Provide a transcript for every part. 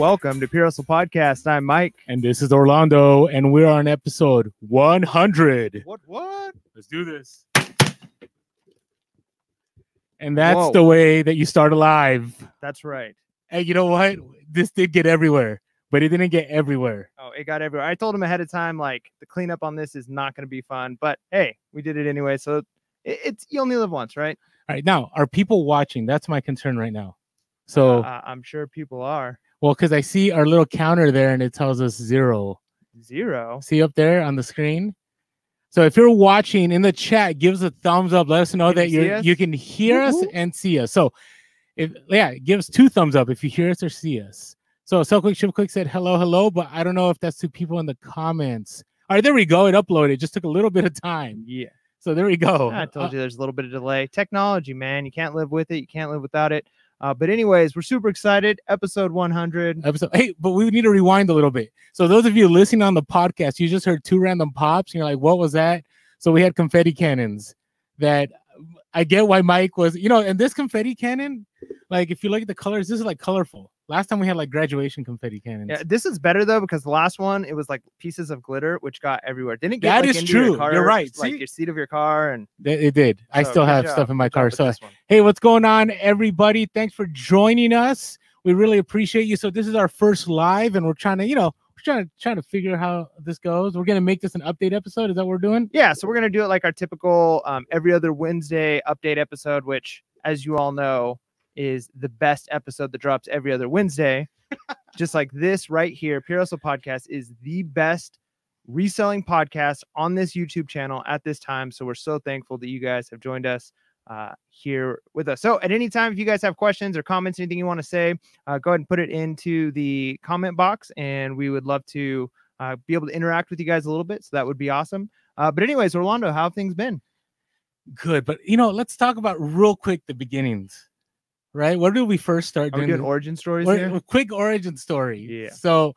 Welcome to Pure Hustle Podcast. I'm Mike. And this is Orlando, and we're on episode 100. What? What? Let's do this. And that's Whoa. the way that you start alive. That's right. And you know what? This did get everywhere, but it didn't get everywhere. Oh, it got everywhere. I told him ahead of time, like the cleanup on this is not going to be fun, but hey, we did it anyway. So it, it's you only live once, right? All right, now are people watching? That's my concern right now. So, Uh, I'm sure people are well, because I see our little counter there, and it tells us zero. zero. See up there on the screen. So if you're watching in the chat, give us a thumbs up. Let us know Can that you you can hear us and see us. So if yeah, give us two thumbs up if you hear us or see us. So so quick ship quick said hello hello, but I don't know if that's to people in the comments. All right, there we go. It uploaded. Just took a little bit of time. Yeah. So there we go. I told Uh, you there's a little bit of delay. Technology, man. You can't live with it. You can't live without it. Uh, but anyways, we're super excited. Episode 100. episode. Hey, but we need to rewind a little bit. So those of you listening on the podcast, you just heard two random pops, you're like, "What was that?" So we had confetti cannons. That I get why Mike was, you know, and this confetti cannon, like if you look at the colors, this is like colorful. Last time we had like graduation confetti cannons. Yeah, this is better though because the last one it was like pieces of glitter which got everywhere. Didn't it get That like, is into your true. car, You're right. Like See? your seat of your car and It, it did. I so still have job, stuff in my good car. So hey, what's going on, everybody? Thanks for joining us. We really appreciate you. So this is our first live, and we're trying to, you know, we're trying to trying to figure how this goes. We're gonna make this an update episode. Is that what we're doing? yeah, so we're gonna do it like our typical um, every other Wednesday update episode, which as you all know is the best episode that drops every other Wednesday. Just like this right here, Pure Hustle Podcast is the best reselling podcast on this YouTube channel at this time. So we're so thankful that you guys have joined us uh, here with us. So at any time, if you guys have questions or comments, anything you want to say, uh, go ahead and put it into the comment box, and we would love to uh, be able to interact with you guys a little bit. So that would be awesome. Uh, but anyways, Orlando, how have things been? Good, but you know, let's talk about real quick the beginnings. Right? Where did we first start Are doing the- origin stories or- here? Uh, quick origin story? Yeah. So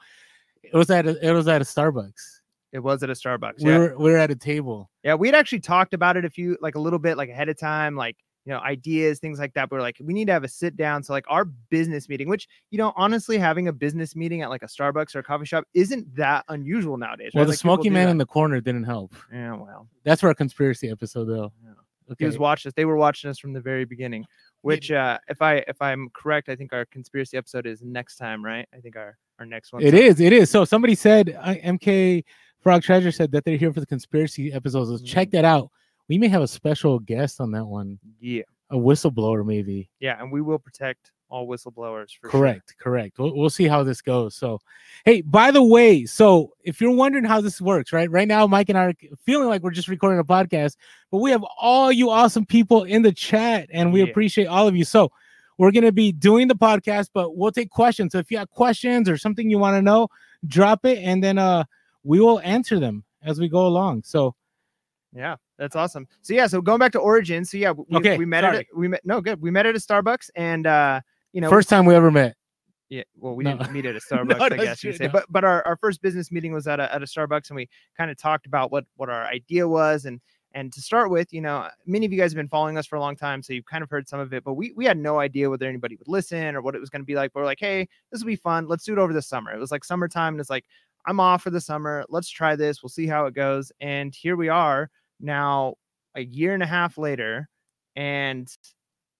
it was at a, it was at a Starbucks. It was at a Starbucks. We Yeah. were we were at a table. yeah, we had actually talked about it a few, like a little bit, like ahead of time, like you know, ideas, things like that. But we're like, we need to have a sit down. So like our business meeting, which you know, honestly, having a business meeting at like a Starbucks or a coffee shop isn't that unusual nowadays. Well, right? the Like, smoky man in the corner didn't help. yeah, well, That's for a conspiracy episode, though. Yeah. Okay. he was watching us. They were watching us from the very beginning. Which, uh, if I if I'm correct, I think our conspiracy episode is next time, right? I think our our next one. It is. It is. So somebody said, uh, MK Frog Treasure said that they're here for the conspiracy episodes. So check Mhm. that out. We may have a special guest on that one, Yeah, a whistleblower, maybe. yeah, and we will protect all whistleblowers for sure. Correct. Correct. We'll, we'll see how this goes. So, hey, by the way, so if you're wondering how this works, right? Right now, Mike and I are feeling like we're just recording a podcast, but we have all you awesome people in the chat, and we Yeah. appreciate all of you. So, we're going to be doing the podcast, but we'll take questions. So, if you have questions or something you want to know, drop it, and then uh, we will answer them as we go along. So, Yeah, that's awesome. So yeah, so going back to origin. So yeah, we, Okay, we met at a- we met no good. We met at a Starbucks, and uh, you know, first time we ever met. yeah, well, we No. didn't meet at a Starbucks, I that's guess you'd say. no. But but our, our first business meeting was at a at a Starbucks, and we kind of talked about what what our idea was, and and to start with, you know, many of you guys have been following us for a long time, so you've kind of heard some of it, but we we had no idea whether anybody would listen or what it was going to be like. But we're like, hey, this will be fun. Let's do it over the summer. It was like summertime, and it's like I'm off for the summer. Let's try this. We'll see how it goes. And here we are now, a year and a half later, and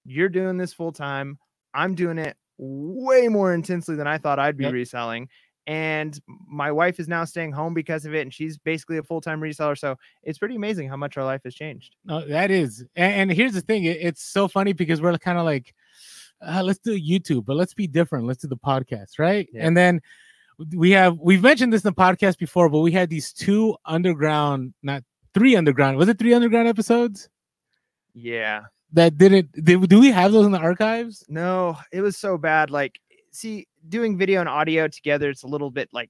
you're doing this full time. I'm doing it way more intensely than I thought I'd be Yep. reselling. And my wife is now staying home because of it, and she's basically a full time reseller. So it's pretty amazing how much our life has changed. No, that is, and, and here's the thing: it- it's so funny because we're kind of like, uh, let's do YouTube, but let's be different. Let's do the podcast, right? Yeah. And then we have we've mentioned this in the podcast before, but we had these two underground, not three underground. Was it three underground episodes Yeah. That didn't? Did, do we have those in the archives? No, it was so bad. Like, see, doing video and audio together, it's a little bit like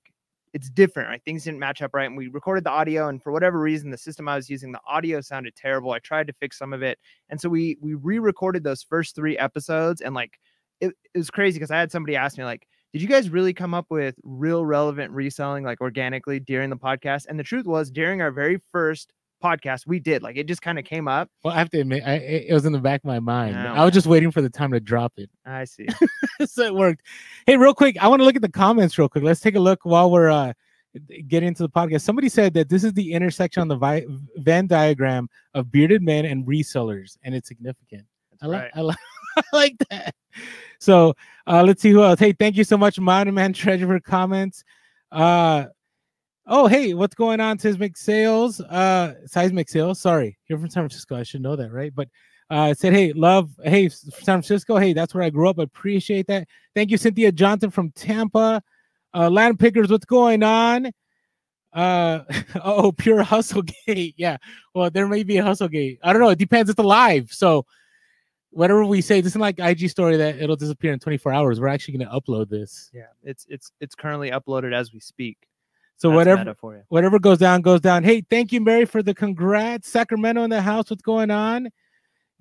it's different, right? Things didn't match up right. And we recorded the audio, and for whatever reason, the system I was using, the audio sounded terrible. I tried to fix some of it. And so we we re-recorded those first three episodes, and like it, it was crazy because I had somebody ask me, like, did you guys really come up with real relevant reselling like organically during the podcast? And the truth was, during our very first podcast. We did like it just kind of came up. Well, I have to admit, I, it was in the back of my mind. No, I was just waiting for the time to drop it. I see. so it worked. Hey, real quick, I want to look at the comments real quick. Let's take a look while we're uh getting into the podcast. Somebody said that this is the intersection on the vi- Venn diagram of bearded men and resellers, and it's significant. That's I like right. I like I like that. So uh let's see who else. Hey, thank you so much, Modern Man Treasure for comments. Uh oh hey, what's going on, Seismic Sales? Uh Seismic Sales, sorry. You're from San Francisco. I should know that, right? But uh it said, hey, love, hey, San Francisco. Hey, that's where I grew up. I appreciate that. Thank you, Cynthia Johnson from Tampa. Uh Land Pickers, what's going on? Uh oh, pure hustle gate. Yeah. Well, there may be a hustle gate. I don't know. It depends. It's alive. So whatever we say, this isn't like IG story that it'll disappear in 24 hours. We're actually gonna upload this. Yeah, it's it's it's currently uploaded as we speak. So That's whatever you. whatever goes down, goes down. Hey, thank you, Mary, for the congrats. Sacramento in the house. What's going on?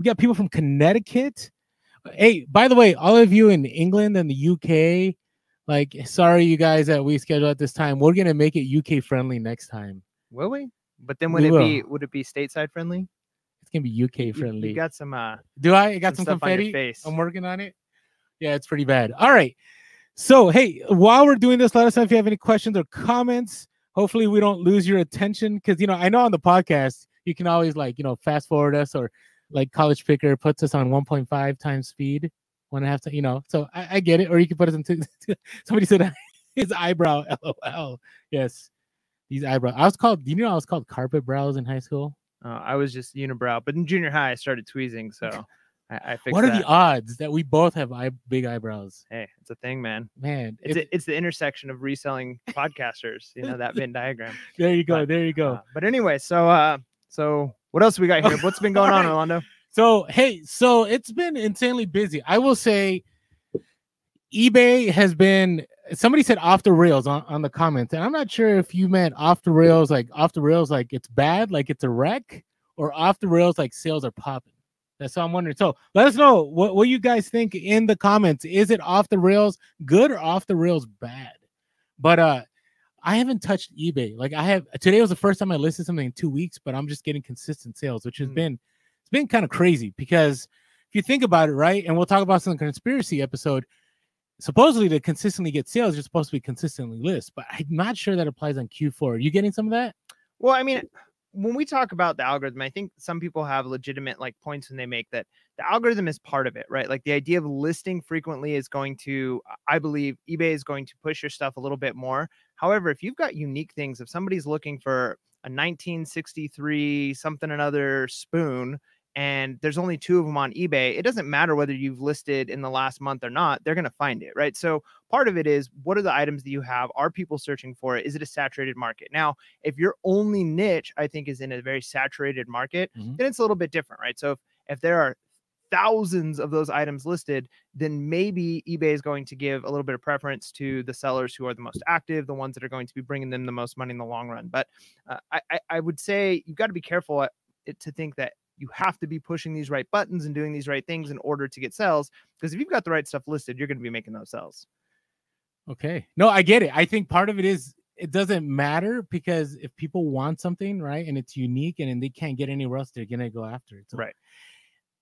We got people from Connecticut. Hey, by the way, all of you in England and the UK, like, sorry, you guys that we schedule at this time. We're gonna make it UK friendly next time. Will we? But then would We it will. be would it be stateside friendly? It's gonna be UK friendly. You, got some uh Do I? I got some, some stuff on your confetti. face. I'm working on it. Yeah, it's pretty bad. All right. So, hey, while we're doing this, let us know if you have any questions or comments. Hopefully, we don't lose your attention because, you know, I know on the podcast, you can always like, you know, fast forward us or like College Picker puts us on 1.5 times speed, one and a half time, you know. So I, I get it. Or you can put us into somebody said his eyebrow, lol. Yes. These eyebrows. I was called, do you know I was called carpet brows in high school? uh, I was just unibrow, but in junior high I started tweezing, so I, I fixed What are that. the odds that we both have eye, big eyebrows? hey, it's a thing, man. Man, It's if- a, it's the intersection of reselling podcasters, you know, that Venn diagram. there you go. but, there you go. Uh, but anyway, so uh so what else we got here? What's been going on, Alright. Orlando? So hey, so it's been insanely busy. I will say eBay has been somebody said off the rails on, on the comments, and I'm not sure if you meant off the rails, like off the rails, like it's bad, like it's a wreck, or off the rails, like sales are popping. That's I'm wondering. So let us know what, what you guys think in the comments. Is it off the rails good or off the rails bad? But uh I haven't touched eBay. Like I have today was the first time I listed something in two weeks, but I'm just getting consistent sales, which has Mm. been it's been kind of crazy because if you think about it, right? And we'll talk about some conspiracy episode. Supposedly to consistently get sales, you're supposed to be consistently list, but I'm not sure that applies on Q4. Are you getting some of that? Well, I mean, when we talk about the algorithm, I think some people have legitimate like points when they make that the algorithm is part of it, right? Like the idea of listing frequently is going to, I believe, eBay is going to push your stuff a little bit more. However, if you've got unique things, if somebody's looking for a 1963 something another spoon and there's only two of them on eBay, it doesn't matter whether you've listed in the last month or not, they're going to find it, right? So part of it is what are the items that you have? Are people searching for it? Is it a saturated market? Now, if your only niche, I think, is in a very saturated market, Mhm. then it's a little bit different, right? So if, if there are thousands of those items listed, then maybe eBay is going to give a little bit of preference to the sellers who are the most active, the ones that are going to be bringing them the most money in the long run. But uh, I, I, I would say you've got to be careful at, it, to think that you have to be pushing these right buttons and doing these right things in order to get sales. Because if you've got the right stuff listed, you're going to be making those sales. Okay. No, I get it. I think part of it is it doesn't matter because if people want something, right, and it's unique and, and they can't get anywhere else, they're gonna go after it. So Right.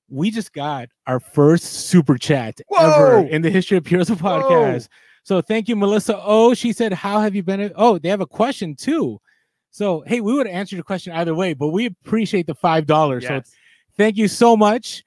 We just got our first super chat ever in the history of Pure Hustle Podcast. So thank you, Melissa. Oh, she said, How have you been? Oh, they have a question too. So hey, we would answer your question either way, but we appreciate the five dollars. So Thank you so much.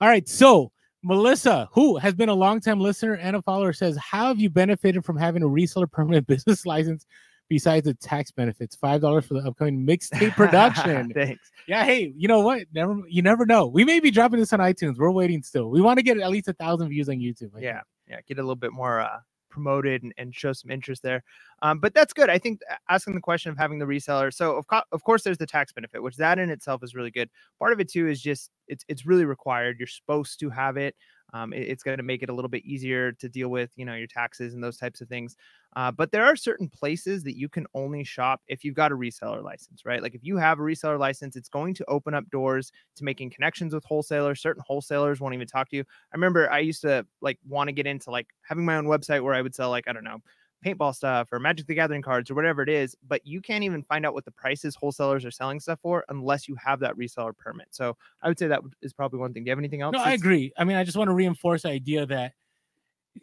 All right. So, Melissa, who has been a longtime listener and a follower, says, How have you benefited from having a reseller permanent business license besides the tax benefits? $5 for the upcoming mixtape production. Thanks. yeah. Hey, you know what? Never, you never know. We may be dropping this on iTunes. We're waiting still. We want to get at least a thousand views on YouTube. I think. yeah yeah get a little bit more uh promoted and, and show some interest there. Um but that's good. I think asking the question of having the reseller so of, co- of course there's the tax benefit which that in itself is really good. Part of it too is just it's it's really required. You're supposed to have it um, it- it's going to make it a little bit easier to deal with you know your taxes and those types of things. Uh, but there are certain places that you can only shop if you've got a reseller license right? Like if you have a reseller license it's going to open up doors to making connections with wholesalers. Certain wholesalers won't even talk to you. I remember I used to like want to get into like having my own website where I would sell like I don't know paintball stuff or Magic the Gathering cards or whatever it is, but you can't even find out what the prices wholesalers are selling stuff for unless you have that reseller permit. So I would say that is probably one thing. Do you have anything else? No, I agree. I mean, I just want to reinforce the idea that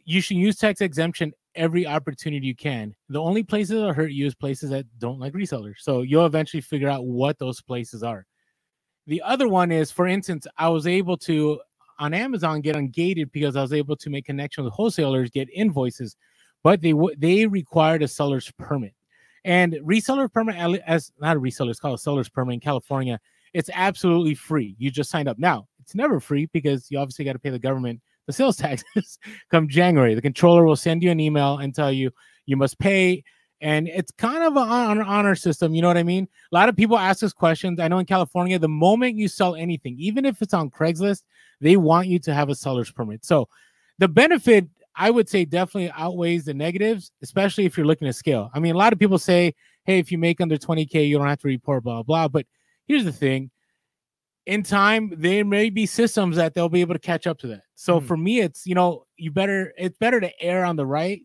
you should use tax exemption every opportunity you can. The only places that hurt you is places that don't like resellers. So you'll eventually figure out what those places are. The other one is, for instance, I was able to on Amazon get ungated because I was able to make connection with wholesalers, get invoices, but they they required a seller's permit. And reseller permit, as not a reseller, it's called a seller's permit in California. It's absolutely free. You just signed up. Now it's never free because you obviously got to pay the government the sales taxes come January. The controller will send you an email and tell you you must pay. And it's kind of an honor system. You know what I mean? A lot of people ask us questions. I know in California, the moment you sell anything, even if it's on Craigslist, they want you to have a seller's permit. So the benefit, I would say, definitely outweighs the negatives, especially if you're looking to scale. I mean, a lot of people say, hey, if you make under 20K, you don't have to report, blah, blah. But here's the thing in time, there may be systems that they'll be able to catch up to that. So mm-hmm. for me, it's, you know, you better, it's better to err on the right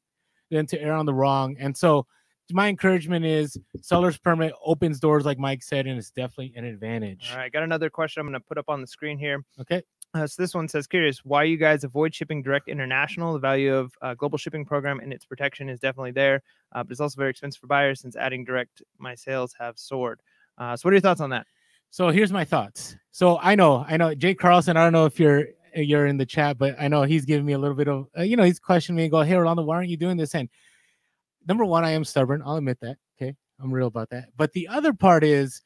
than to err on the wrong. And so, my encouragement is seller's permit opens doors, like Mike said, and it's definitely an advantage. All right, got another question I'm going to put up on the screen here. Okay. Uh, so this one says, curious why you guys avoid shipping direct international. The value of uh, global shipping program and its protection is definitely there, uh, but it's also very expensive for buyers since adding direct my sales have soared. Uh, so what are your thoughts on that? So here's my thoughts. So I know, I know, Jake Carlson. I don't know if you're you're in the chat, but I know he's giving me a little bit of, uh, you know, he's questioning me and go, "Hey, Orlando, why aren't you doing this?" And number one, I am stubborn. I'll admit that. Okay, I'm real about that. But the other part is,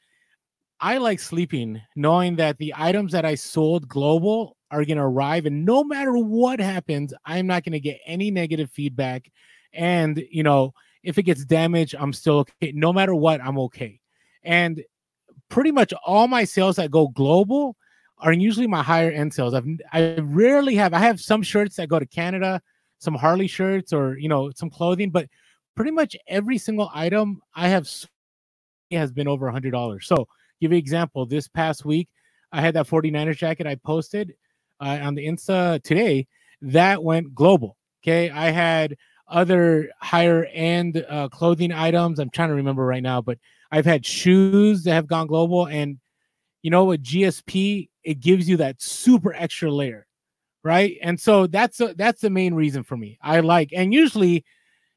I like sleeping, knowing that the items that I sold global are going to arrive, and no matter what happens, I'm not going to get any negative feedback. And you know, if it gets damaged, I'm still okay. No matter what, I'm okay. And pretty much all my sales that go global are usually my higher end sales. I've I rarely have I have some shirts that go to Canada, some Harley shirts or you know some clothing, but pretty much every single item I have has been over a hundred dollars. So give you an example. This past week, I had that 49ers jacket I posted uh, on the Insta today that went global. Okay, I had other higher end uh, clothing items. I'm trying to remember right now, but I've had shoes that have gone global, and you know, with GSP, it gives you that super extra layer, right? And so that's a, that's the main reason for me. I like, and usually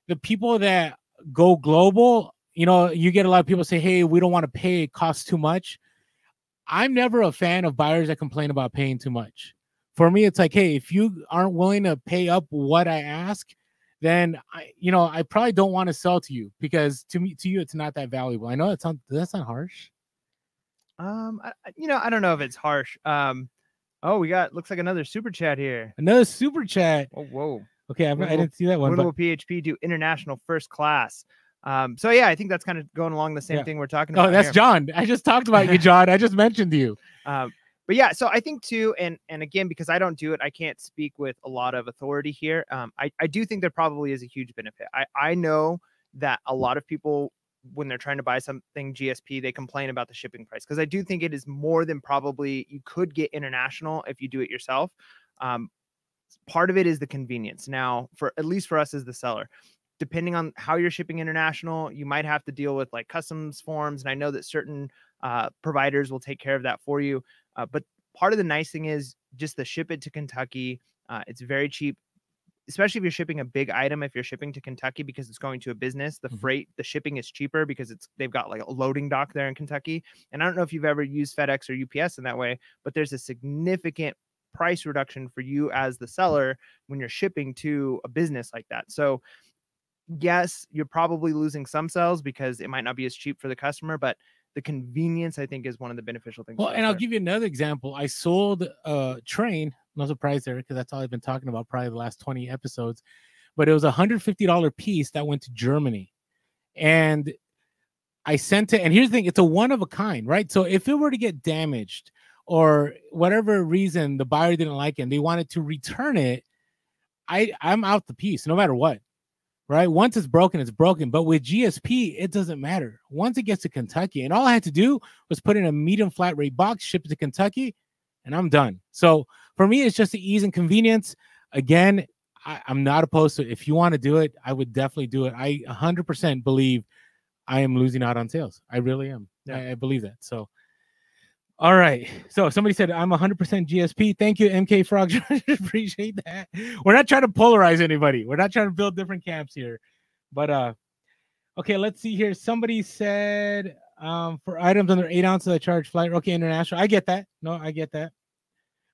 the people that go global, you know, you get a lot of people say, "Hey, we don't want to pay; it costs too much." I'm never a fan of buyers that complain about paying too much. For me, it's like, hey, if you aren't willing to pay up what I ask, then I, you know, I probably don't want to sell to you because to me, to you, it's not that valuable. I know that sounds that's not harsh. Um, I, you know, I don't know if it's harsh. Um, oh, we got looks like another super chat here. Another super chat. Oh, whoa. Okay, I, I didn't see that one. What will PHP do international first class? Um, so yeah, I think that's kind of going along the same yeah. thing we're talking oh, about. Oh, that's here. John. I just talked about you, John. I just mentioned you. Um, but yeah, so I think too, and and again, because I don't do it, I can't speak with a lot of authority here. Um, I, I do think there probably is a huge benefit. I, I know that a lot of people when they're trying to buy something GSP, they complain about the shipping price because I do think it is more than probably you could get international if you do it yourself. Um, part of it is the convenience. Now, for at least for us as the seller, depending on how you're shipping international, you might have to deal with like customs forms. And I know that certain uh, providers will take care of that for you. Uh, but part of the nice thing is just the ship it to Kentucky. Uh, it's very cheap, especially if you're shipping a big item. If you're shipping to Kentucky because it's going to a business, the mm-hmm. freight, the shipping is cheaper because it's they've got like a loading dock there in Kentucky. And I don't know if you've ever used FedEx or UPS in that way, but there's a significant price reduction for you as the seller when you're shipping to a business like that. So yes, you're probably losing some sales because it might not be as cheap for the customer, but the convenience I think is one of the beneficial things. Well, and I'll give you another example. I sold a train, no surprise there, because that's all I've been talking about probably the last 20 episodes. But it was a hundred fifty dollar piece that went to Germany, and I sent it. And here's the thing: it's a one of a kind, right? So if it were to get damaged or whatever reason the buyer didn't like it and they wanted to return it, I I'm out the piece no matter what right? Once it's broken, it's broken. But with GSP, it doesn't matter. Once it gets to Kentucky, and all I had to do was put in a medium flat rate box, ship it to Kentucky, and I'm done. So for me, it's just the ease and convenience. Again, I, I'm not opposed to it. If you want to do it, I would definitely do it. I 100% believe I am losing out on sales. I really am. Yeah. I, I believe that. So, all right. So somebody said I'm 100% GSP. Thank you, MK Frog. Appreciate that. We're not trying to polarize anybody. We're not trying to build different camps here. But uh, okay. Let's see here. Somebody said um for items under eight ounces, I charge flight. Okay, international. I get that. No, I get that.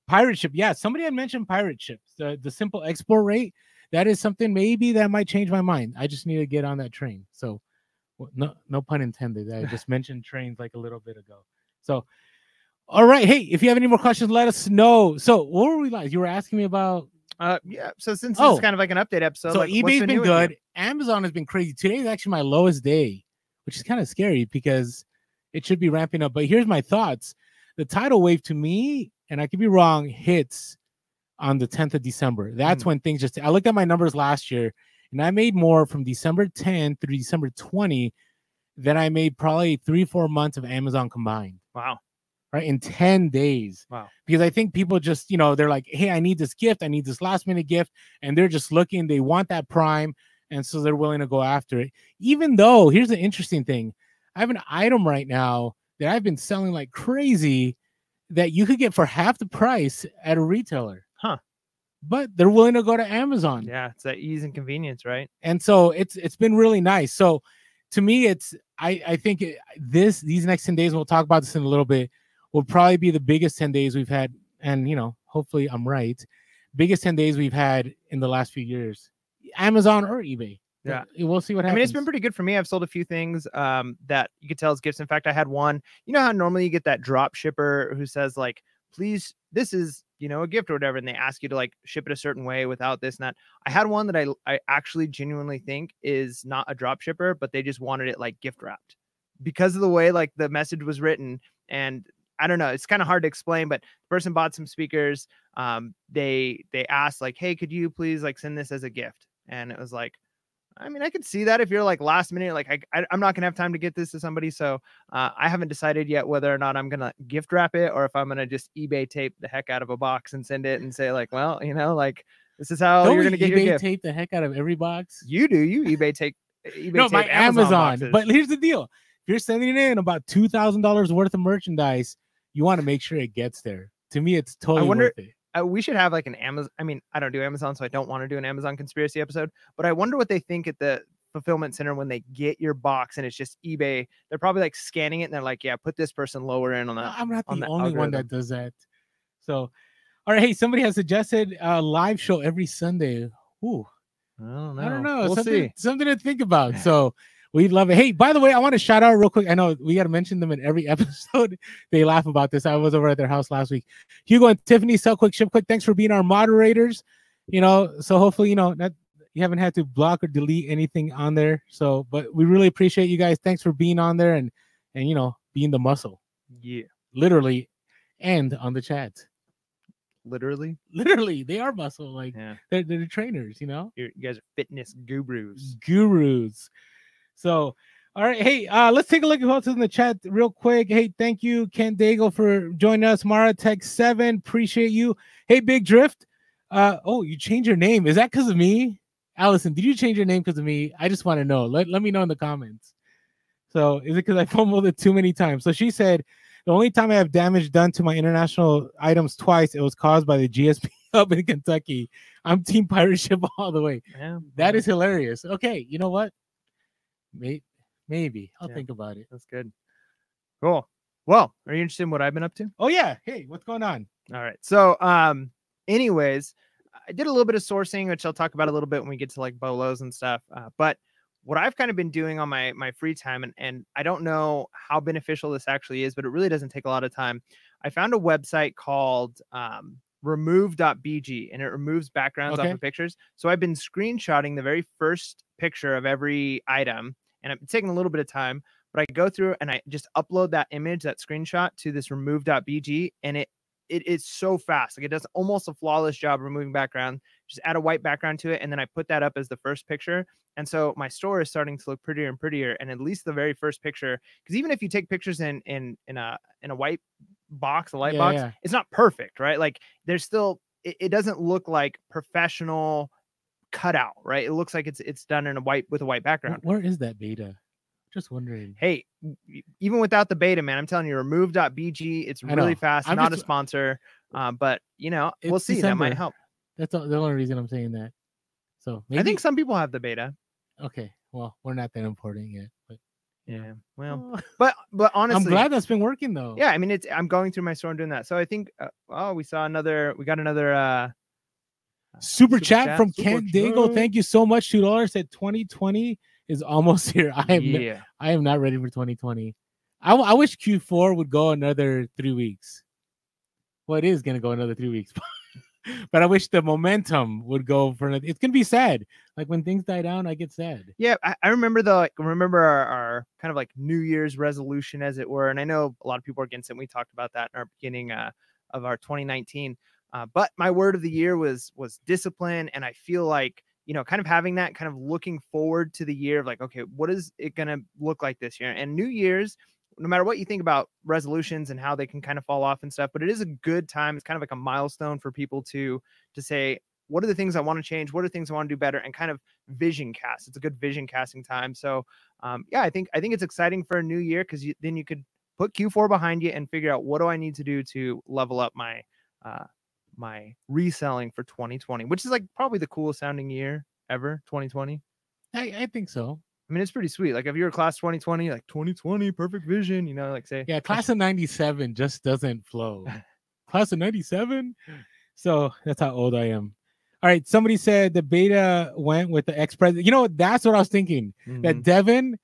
Pirate ship. Yeah, somebody had mentioned pirate ships. The the simple export rate. That is something maybe that might change my mind. I just need to get on that train. So, no no pun intended. I just mentioned trains like a little bit ago. So, all right. Hey, if you have any more questions, let us know. So, what were we like? You were asking me about. Uh, yeah. So since Oh. it's kind of like an update episode, So, like, eBay's been good. Amazon has been crazy. Today is actually my lowest day, which is kind of scary because it should be ramping up. But here's my thoughts: the tidal wave to me, and I could be wrong, hits on the 10th of December. That's Hmm. when things just. I looked at my numbers last year, and I made more from December 10 through December 20 than I made probably three, four months of Amazon combined. Wow. Right in 10 days. Wow. because i think people just you know they're like hey i need this gift. I need this last minute gift. And they're just looking they want that prime and so they're willing to go after it. Even though here's the interesting thing. I have an item right now that i've been selling like crazy that you could get for half the price at a retailer. Huh. but they're willing to go to amazon. Yeah, it's that ease and convenience, right? and so it's it's been really nice. So to me it's i i think it, this these next 10 days we'll talk about this in a little bit will probably be the biggest 10 days we've had and you know hopefully i'm right biggest 10 days we've had in the last few years amazon or ebay Yeah. We'll see what happens. I mean, it's been pretty good for me. I've sold a few things um, that you could tell as gifts. In fact, I had one. You know how normally you get that drop shipper who says like, "Please, this is you know a gift or whatever," and they ask you to like ship it a certain way without this and that. I had one that I I actually genuinely think is not a drop shipper, but they just wanted it like gift wrapped because of the way like the message was written and. I don't know. It's kind of hard to explain, but the person bought some speakers. Um, they they asked like, "Hey, could you please like send this as a gift?" And it was like, I mean, I could see that if you're like last minute, like I, I am not gonna have time to get this to somebody, so uh, I haven't decided yet whether or not I'm gonna gift wrap it or if I'm gonna just eBay tape the heck out of a box and send it and say like, well, you know, like this is how Don't you're gonna get your eBay gift. tape the heck out of every box You do, you eBay take eBay no, tape my Amazon. boxes. But here's the deal: if you're sending in about two thousand dollars worth of merchandise, you want to make sure it gets there. To me, it's totally I wonder- worth it. uh, we should have like an Amazon. I mean, I don't do Amazon, so I don't want to do an Amazon conspiracy episode. But I wonder what they think at the fulfillment center when they get your box and it's just eBay. They're probably like scanning it and they're like, yeah, put this person lower in on that. I'm not on the the only one that does that. So, all right. Hey, somebody has suggested a live show every Sunday. Ooh, I don't know. I don't know. We'll something, see. something to think about. So we love it. Hey, by the way, I want to shout out real quick. I know we got to mention them in every episode. they laugh about this. I was over at their house last week. Hugo and Tiffany, sell quick, ship quick. Thanks for being our moderators. You know, so hopefully, you know, that you haven't had to block or delete anything on there. So, but we really appreciate you guys. Thanks for being on there and and you know being the muscle, Yeah, literally, and on the chat. literally. Literally, they are muscle. Like Yeah, they're, they're trainers. You know. You're, you guys are fitness gurus. gurus. So, all right, hey, uh, let's take a look at who else is in the chat real quick. Hey, thank you, Ken Daigle, for joining us. Mara Tech Seven, appreciate you. Hey, Big Drift. Uh, oh, you changed your name. Is that because of me, Allison? Did you change your name because of me? I just want to know. Let let me know in the comments. So, is it because I fumbled it too many times? So she said. The only time I have damage done to my international items twice, it was caused by the GSP up in Kentucky. I'm Team Pirate Ship all the way. Yeah, That is hilarious. Okay, you know what? Maybe, maybe I'll Yeah. think about it. that's good. Cool. Well, are you interested in what I've been up to? Oh yeah. Hey, what's going on? All right. So, um, anyways, I did a little bit of sourcing, which I'll talk about a little bit when we get to like bolos and stuff. Uh, but what I've kind of been doing on my my free time, and and I don't know how beneficial this actually is, but it really doesn't take a lot of time. I found a website called um, remove.bg and it removes backgrounds Okay. off of pictures. So I've been screenshotting the very first picture of every item, and it's taking a little bit of time. But I go through and I just upload that image, that screenshot to this remove.bg, and it it is so fast. Like it does almost a flawless job removing background. Just add a white background to it, and then I put that up as the first picture. And so my store is starting to look prettier and prettier. And at least the very first picture, because even if you take pictures in in in a in a white box, a light Yeah, box, yeah. it's not perfect, right? Like there's still it, it doesn't look like professional cutout, right? It looks like it's it's done in a white with a white background. Where is that beta? Just wondering. Hey, even without the beta, man, I'm telling you, remove.bg, it's really fast, I'm not a sponsor. Um, but you know, we'll see. That might help. That's the the only reason I'm saying that. So maybe I think some people have the beta. okay. Well, we're not that important yet. But Yeah. Well, Oh, but but honestly, I'm glad that's been working though. yeah i mean it's i'm going through my store and doing that so i think uh, oh we saw another we got another uh Super, Super chat, chat, from super Ken Daigle. chat. Thank you so much. Two dollars said 2020 is almost here. I am yeah I am not ready for 2020. I, I wish Q4 would go another three weeks. Well, it is gonna go another three weeks, but I wish the momentum would go for another. It's gonna be sad. Like when things die down, I get sad. yeah I, I remember the like remember our, our kind of like new year's resolution as it were and i know a lot of people are against it we talked about that in our beginning uh, of our 2019 uh, but my word of the year was was discipline and i feel like you know kind of having that kind of looking forward to the year of like okay what is it going to look like this year? And new year's no matter what you think about resolutions and how they can kind of fall off and stuff but it is a good time it's kind of like a milestone for people to to say what are the things i want to change? What are things i want to do better? and kind of vision cast it's a good vision casting time so um yeah i think i think it's exciting for a new year because you, then you could put q4 behind you and figure out what do i need to do to level up my uh my reselling for 2020 which is like probably the coolest sounding year ever 2020 I, I think so. i mean it's pretty sweet like if you're a class 2020 like 2020 perfect vision you know like say Yeah, class of 97 just doesn't flow. class of 97? So that's how old I am. All right. Somebody said the beta went with the ex president. You know, that's what I was thinking. That Mhm. Devin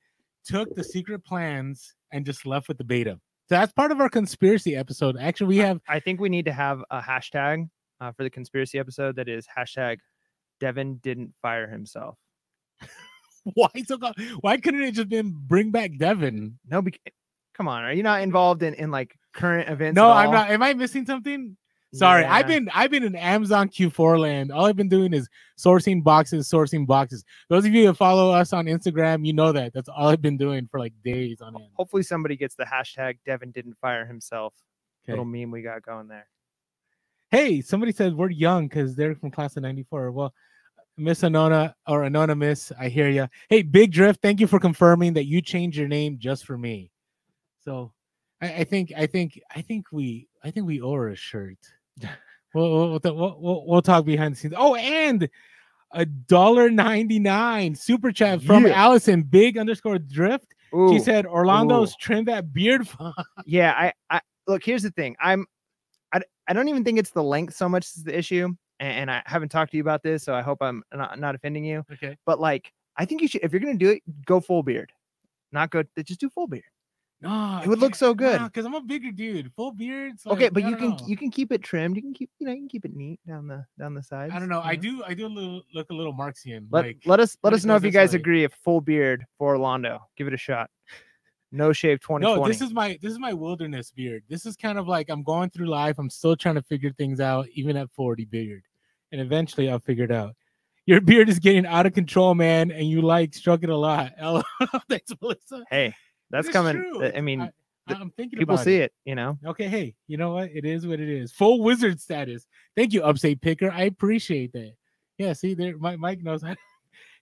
took the secret plans and just left with the beta. That's part of our conspiracy episode. Actually, we have I think we need to have a hashtag uh, for the conspiracy episode that is hashtag Devin didn't fire himself. why so why couldn't it just been bring back Devin? No, bec- come on, are you not involved in in like current events? No, I'm not. Am I missing something? Sorry, I've been I've been in Amazon Q4 land. All I've been doing is sourcing boxes, sourcing boxes. Those of you that follow us on Instagram, you know that. That's all I've been doing for like days on end. Hopefully, somebody gets the hashtag Devin didn't fire himself. Okay. Little meme we got going there. Hey, somebody said we're young because they're from class of 94. Well, Miss Anona or Anonymous, I hear you. Hey, Big Drift, thank you for confirming that you changed your name just for me. So I, I think I think I think we I think we owe her a shirt. We'll, we'll, we'll, we'll, talk behind the scenes. Oh, and a dollar ninety nine super chat from Yeah. Allison, big underscore drift. She said, Orlando's Ooh. trim that beard. yeah, I, I look. Here's the thing. I'm, I, I don't even think it's the length so much is the issue, and, and I haven't talked to you about this, so I hope I'm not, not offending you. okay. But like, I think you should, if you're gonna do it, go full beard, not go. Just do full beard. No, It would look so good. because I'm a bigger dude. Full beards. okay, but I you can know. you can keep it trimmed. You can keep you know you can keep it neat down the down the sides. I don't know. I you do. I do a little, look a little Marxian. Let, like let us let us know if you guys way. agree if full beard for Orlando. Give it a shot. No shave 2020. no, this is my this is my wilderness beard. This is kind of like I'm going through life. I'm still trying to figure things out, even at 40 beard, and eventually I'll figure it out. Your beard is getting out of control, man, and you like struck it a lot. Thanks, Melissa. hey, that's coming. true. I mean, I, am thinking people see it. it. You know. Okay, hey, you know what? It is what it is. Full wizard status. Thank you, Upstate Picker. I appreciate that. Yeah, see there, Mike, Mike knows.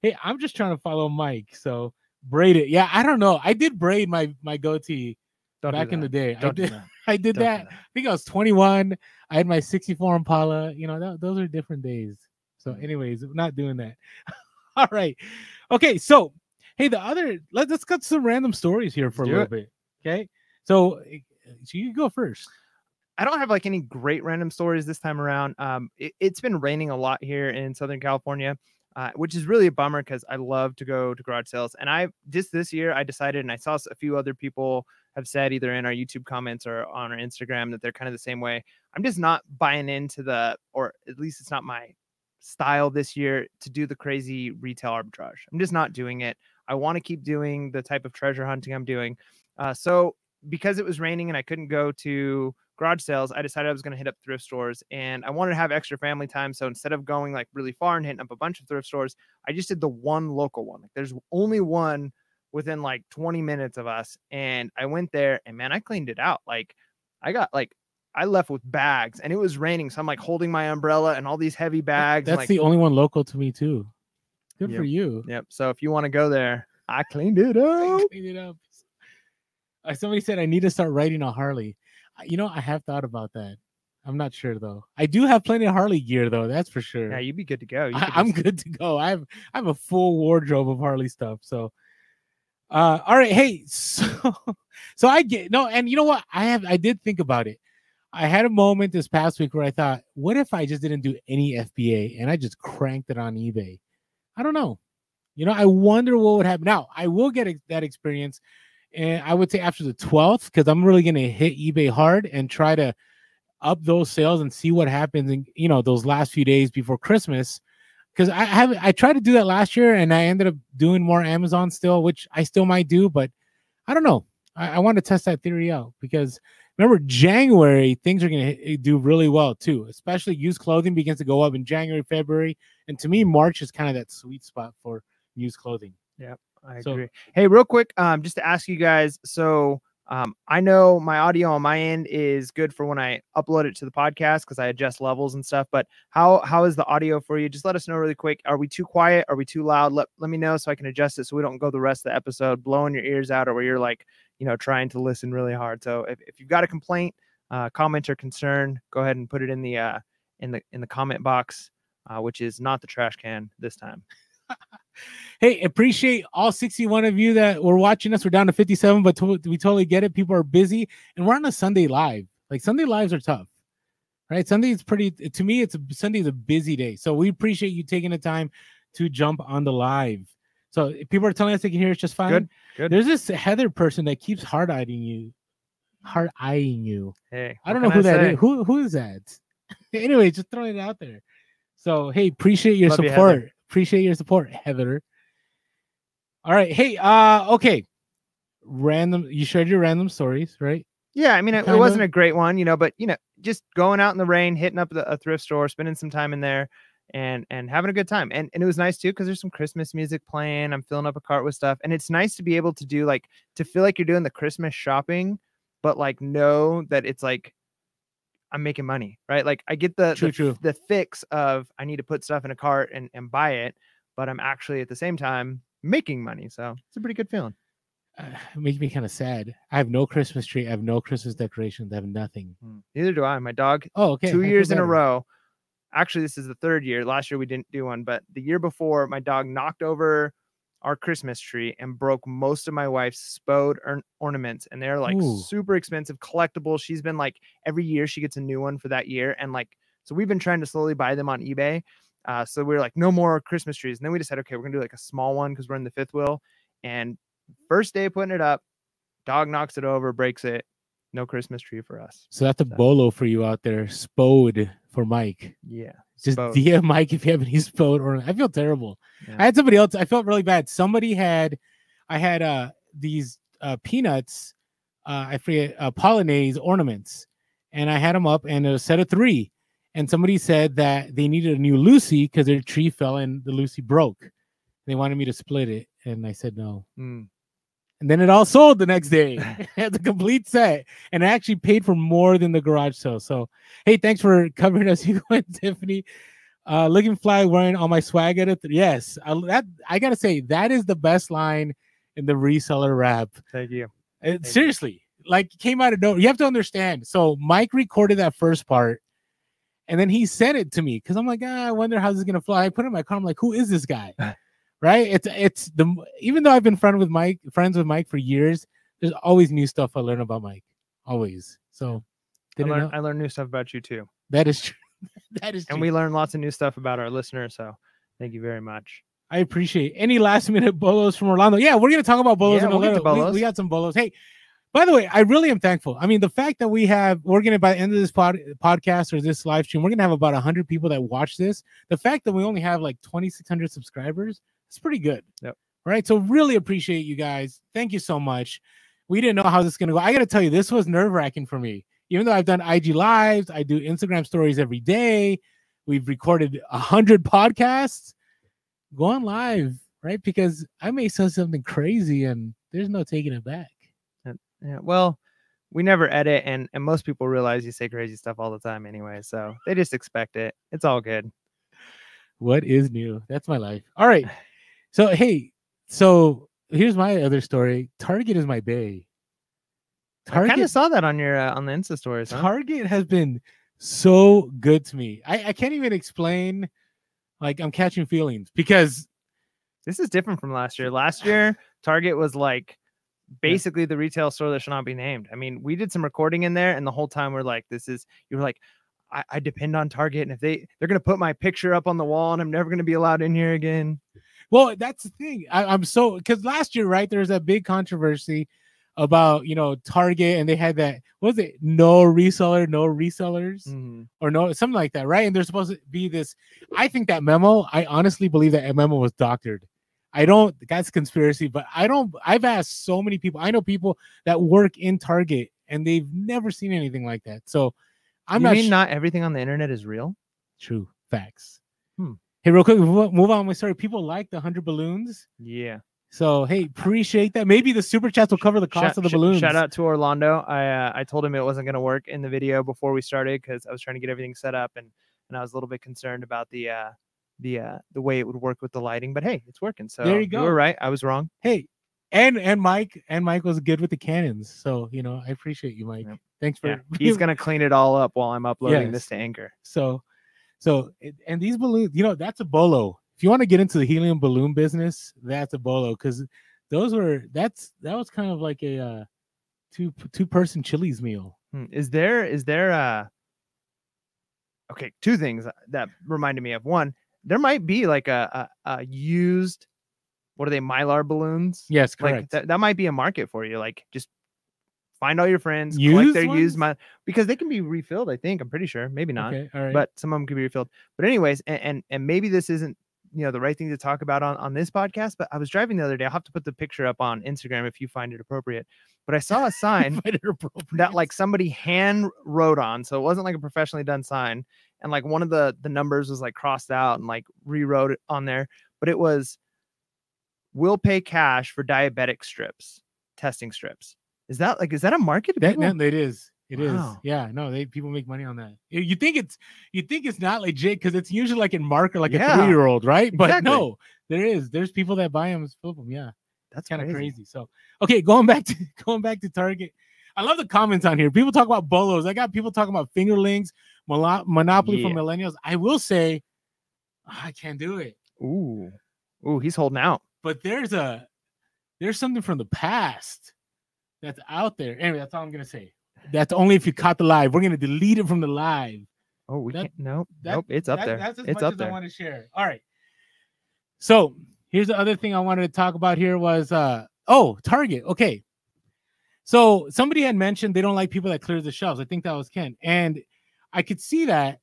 Hey, I'm just trying to follow Mike. So braid it. Yeah, I don't know. I did braid my my goatee Don't back in the day. I Don't do did. that. I did Don't that. I think I was 21. I had my 64 Impala. You know, that, those are different days. So, Mm. anyways, not doing that. All right. Okay. So, hey, the other let, let's cut some random stories here for a little it. bit. Okay. So, eh, so you go first. I don't have like any great random stories this time around. Um, it, it's been raining a lot here in Southern California, uh, which is really a bummer because I love to go to garage sales. And I just this year I decided, and I saw a few other people have said either in our YouTube comments or on our Instagram that they're kind of the same way. I'm just not buying into the, or at least it's not my style this year to do the crazy retail arbitrage. I'm just not doing it. I want to keep doing the type of treasure hunting I'm doing. Uh, so because it was raining and I couldn't go to garage sales, I decided I was going to hit up thrift stores and I wanted to have extra family time. So instead of going like really far and hitting up a bunch of thrift stores, I just did the one local one. Like there's only one within like 20 minutes of us. And I went there and man, I cleaned it out. Like I got like, I left with bags and it was raining. So I'm like holding my umbrella and all these heavy bags. and, That's like, the only one local to me too. Good for you. Yep. So if you want to go there, I cleaned it up. I cleaned it up. Uh, somebody said I need to start riding a Harley. You know, I have thought about that. I'm not sure though. I do have plenty of Harley gear though. That's for sure. Yeah, you'd be good to go. I, I'm just- good to go. I have I have a full wardrobe of Harley stuff. So, uh, all right. Hey, so so I get no, and you know what? I have I did think about it. I had a moment this past week where I thought, what if I just didn't do any FBA and I just cranked it on eBay? I don't know. You know, I wonder what would happen. Now, I will get that experience, and I would say after the 12th, because I'm really going to hit eBay hard and try to up those sales and see what happens in you know those last few days before Christmas. Because I have I tried to do that last year and I ended up doing more Amazon still, which I still might do, but I don't know. I, I want to test that theory out because remember January things are going to do really well too, especially used clothing begins to go up in January, February, and to me March is kind of that sweet spot for used clothing. Yeah, I So- agree. Hey, real quick, um, just to ask you guys. So, um, I know my audio on my end is good for when I upload it to the podcast because I adjust levels and stuff. But how how is the audio for you? Just let us know really quick. Are we too quiet? Are we too loud? Let let me know so I can adjust it so we don't go the rest of the episode blowing your ears out or where you're like, you know, trying to listen really hard. So if, if you've got a complaint, uh, comment or concern, go ahead and put it in the uh in the in the comment box, uh, which is not the trash can this time. Hey, appreciate all 61 of you that were watching us. We're down to 57, but to- we totally get it. People are busy, and we're on a Sunday live. Like Sunday lives are tough, right? Sunday is pretty. To me, it's a Sunday is a busy day, so we appreciate you taking the time to jump on the live. So if people are telling us they can hear us just fine. Good, good. There's this Heather person that keeps hard eyeing you, hard eyeing you. Hey, I don't know who that say? is. Who who is that? anyway, just throwing it out there. So hey, appreciate your Love support. Heather. appreciate your support, Heather. All right. Hey, uh, okay. Random you shared your random stories, right? Yeah, I mean, it, it wasn't a great one, you know, but you know, just going out in the rain, hitting up the, a thrift store, spending some time in there, and and having a good time. And and it was nice too because there's some Christmas music playing. I'm filling up a cart with stuff, and it's nice to be able to do like to feel like you're doing the Christmas shopping, but like know that it's like I'm making money, right? Like I get the True, the, true. the fix of I need to put stuff in a cart and and buy it, but I'm actually at the same time making money. So it's a pretty good feeling. Uh, it makes me kind of sad. I have no Christmas tree. I have no Christmas decorations. I have nothing. Neither do I. My dog Oh, okay. Two feel years in a row. Actually, this is the third year. Last year we didn't do one, but the year before, my dog knocked over our Christmas tree and broke most of my wife's spode orn- ornaments, and they're like Ooh. super expensive, collectible. She's been like every year she gets a new one for that year, and like so we've been trying to slowly buy them on eBay. Uh, so we were like, no more Christmas trees, and then we decided, okay, we're gonna do like a small one because we're in the fifth wheel. And first day putting it up, dog knocks it over, breaks it. No Christmas tree for us. So that's a So- bolo for you out there. Spode for Mike. Yeah. Just Spode. DM Mike if you have any spode or I feel terrible. Yeah. I had somebody else. I felt really bad. Somebody had, I had uh these uh peanuts, uh I forget uh pollinase ornaments, and I had them up and a set of three. And somebody said that they needed a new Lucy because their tree fell and the Lucy broke. They wanted me to split it, and I said no. Mm. And then it all sold the next day. it had the complete set, and I actually paid for more than the garage sale. So, hey, thanks for covering us, Hugo and Tiffany. Uh, looking fly, wearing all my swag at it. Yes, I, that I gotta say that is the best line in the reseller rap. Thank you. It, you. seriously, like came out of nowhere. You have to understand. So Mike recorded that first part, and then he sent it to me because I'm like, ah, I wonder how this is gonna fly. I put it in my car. I'm like, who is this guy? Right? It's it's the even though I've been friend with Mike, friends with Mike for years. There's always new stuff I learn about Mike. Always. So I learn, I learn new stuff about you too. that is true. that is true. And we learn lots of new stuff about our listeners. So thank you very much. I appreciate any last minute bolos from Orlando. Yeah, we're gonna talk about bolos Yeah, in we'll get to little. We- bolos. We, got some bolos. Hey, by the way, I really am thankful. I mean, the fact that we have we're gonna by the end of this pod, podcast or this live stream, we're gonna have about hundred people that watch this. The fact that we only have like twenty six hundred subscribers, it's pretty good. Yep. Right. So really appreciate you guys. Thank you so much. We didn't know how this is gonna go. I gotta tell you, this was nerve wracking for me. Even though I've done IG lives, I do Instagram stories every day. We've recorded a hundred podcasts. Go on live, right? Because I may say something crazy and there's no taking it back. Yeah. Well, we never edit, and and most people realize you say crazy stuff all the time anyway. So they just expect it. It's all good. What is new? That's my life. All right. So hey, so here's my other story. Target is my bay. I kind Target of saw that on your uh, on the Insta stories. Huh? Target has been so good to me. I, I can't even explain. Like I'm catching feelings because This is different from last year. Last year, Target was like basically the retail store that should not be named. I mean, we did some recording in there, and the whole time we're like, "This is." You were like, I, "I depend on Target, and if they they're gonna put my picture up on the wall, and I'm never gonna be allowed in here again." Well, that's the thing. I, I'm so because last year, right, there was that big controversy about you know Target, and they had that what was it no reseller, no resellers, Mhm. or no something like that, right? And there's supposed to be this. I think that memo. I honestly believe that memo was doctored. I don't. That's conspiracy, but I don't. I've asked so many people. I know people that work in Target, and they've never seen anything like that. So I'm you not mean su- not everything on the internet is real? true facts. Hmm. Hey, real quick, move move on. We sorry, people like the hundred balloons. Yeah. So hey, appreciate that. Maybe the super chats will cover the cost Shout- of the balloons. Shout out to Orlando. I uh, I told him it wasn't going to work in the video before we started because I was trying to get everything set up and and I was a little bit concerned about the uh the uh the way it would work with the lighting. But hey, it's working. So there You go. You were right. I was wrong. Hey, and and Mike and Mike was good with the cannons. So you know, I appreciate you, Mike. Yep. Thanks for Yeah, he's gonna clean it all up while I'm uploading this to Anchor. so so and these balloons, you know, that's a bolo. If you want to get into the helium balloon business, that's a bolo because those were that's that was kind of like a uh two two person Chili's meal. Hmm, Is there is there uh okay two things that reminded me of one there might be like a a, a used what are they mylar balloons Yes, like correct. that, that might be a market for you like just find all your friends collect Used their used ones? my because they can be refilled i think i'm pretty sure maybe not okay, all right. but some of them can be refilled but anyways and, and and maybe this isn't you know the right thing to talk about on on this podcast but i was driving the other day i'll have to put the picture up on instagram if you find it appropriate but i saw a sign that like somebody hand wrote on so it wasn't like a professionally done sign and like one of the the numbers was like crossed out and like rewrote it on there but it was will pay cash for diabetic strips testing strips is that like is that a market That, people- that it is. It is. Wow. Yeah. No, they people make money on that. You- think it's you think it's not legit because it's usually like in marker, like a Yeah, three year old, right? But exactly. no, there is. There's people that buy them, flip them. Yeah, that's kind of crazy. crazy. So okay, going back to going back to Target. I love the comments on here. People talk about bolos. I got people talking about fingerlings, Mono- Monopoly for millennials. I will say, ah, I can't do it. ooh ooh he's holding out But there's a there's something from the past that's out there. Anyway, that's all I'm gonna say. That's only if you caught the live. We're gonna delete it from the live. oh we That- can't nope that- nope it's up That- there That's as it's much up as I want to share. All right. So here's the other thing I wanted to talk about here was uh oh Target. Okay. So somebody had mentioned they don't like people that clear the shelves. I think that was Ken. And I could see that.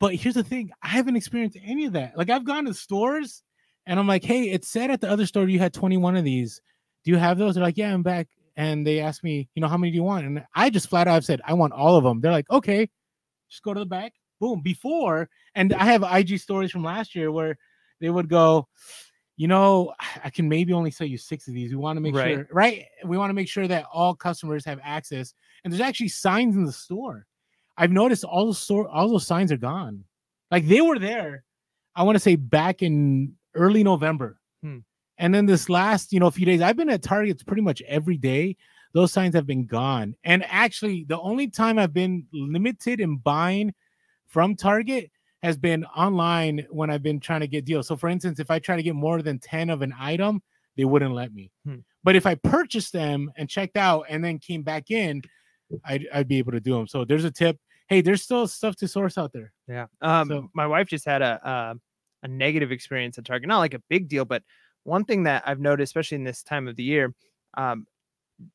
But here's the thing, I haven't experienced any of that. Like I've gone to stores and I'm like, hey, it said at the other store you had 21 of these. Do you have those? They're like, yeah, I'm back. And they asked me, you know, how many do you want? And I just flat out said, I want all of them. They're like, okay, just go to the back. Boom. Before, and I have IG stories from last year where they would go, you know, I can maybe only sell you six of these. We want to make Right. sure, right? We want to make sure that all customers have access. And there's actually signs in the store. I've noticed all those store, all those signs are gone. Like they were there, I want to say back in early November. And then this last, you know, few days, I've been at Targets pretty much every day. Those signs have been gone. And actually, the only time I've been limited in buying from Target has been online when I've been trying to get deals. So, for instance, if I try to get more than 10 of an item, they wouldn't let me. Hmm. But if I purchased them and checked out and then came back in, I'd, I'd be able to do them. So, there's a tip. Hey, there's still stuff to source out there. Yeah. Um, So- my wife just had a, a a negative experience at Target. Not like a big deal, but one thing that I've noticed, especially in this time of the year, um,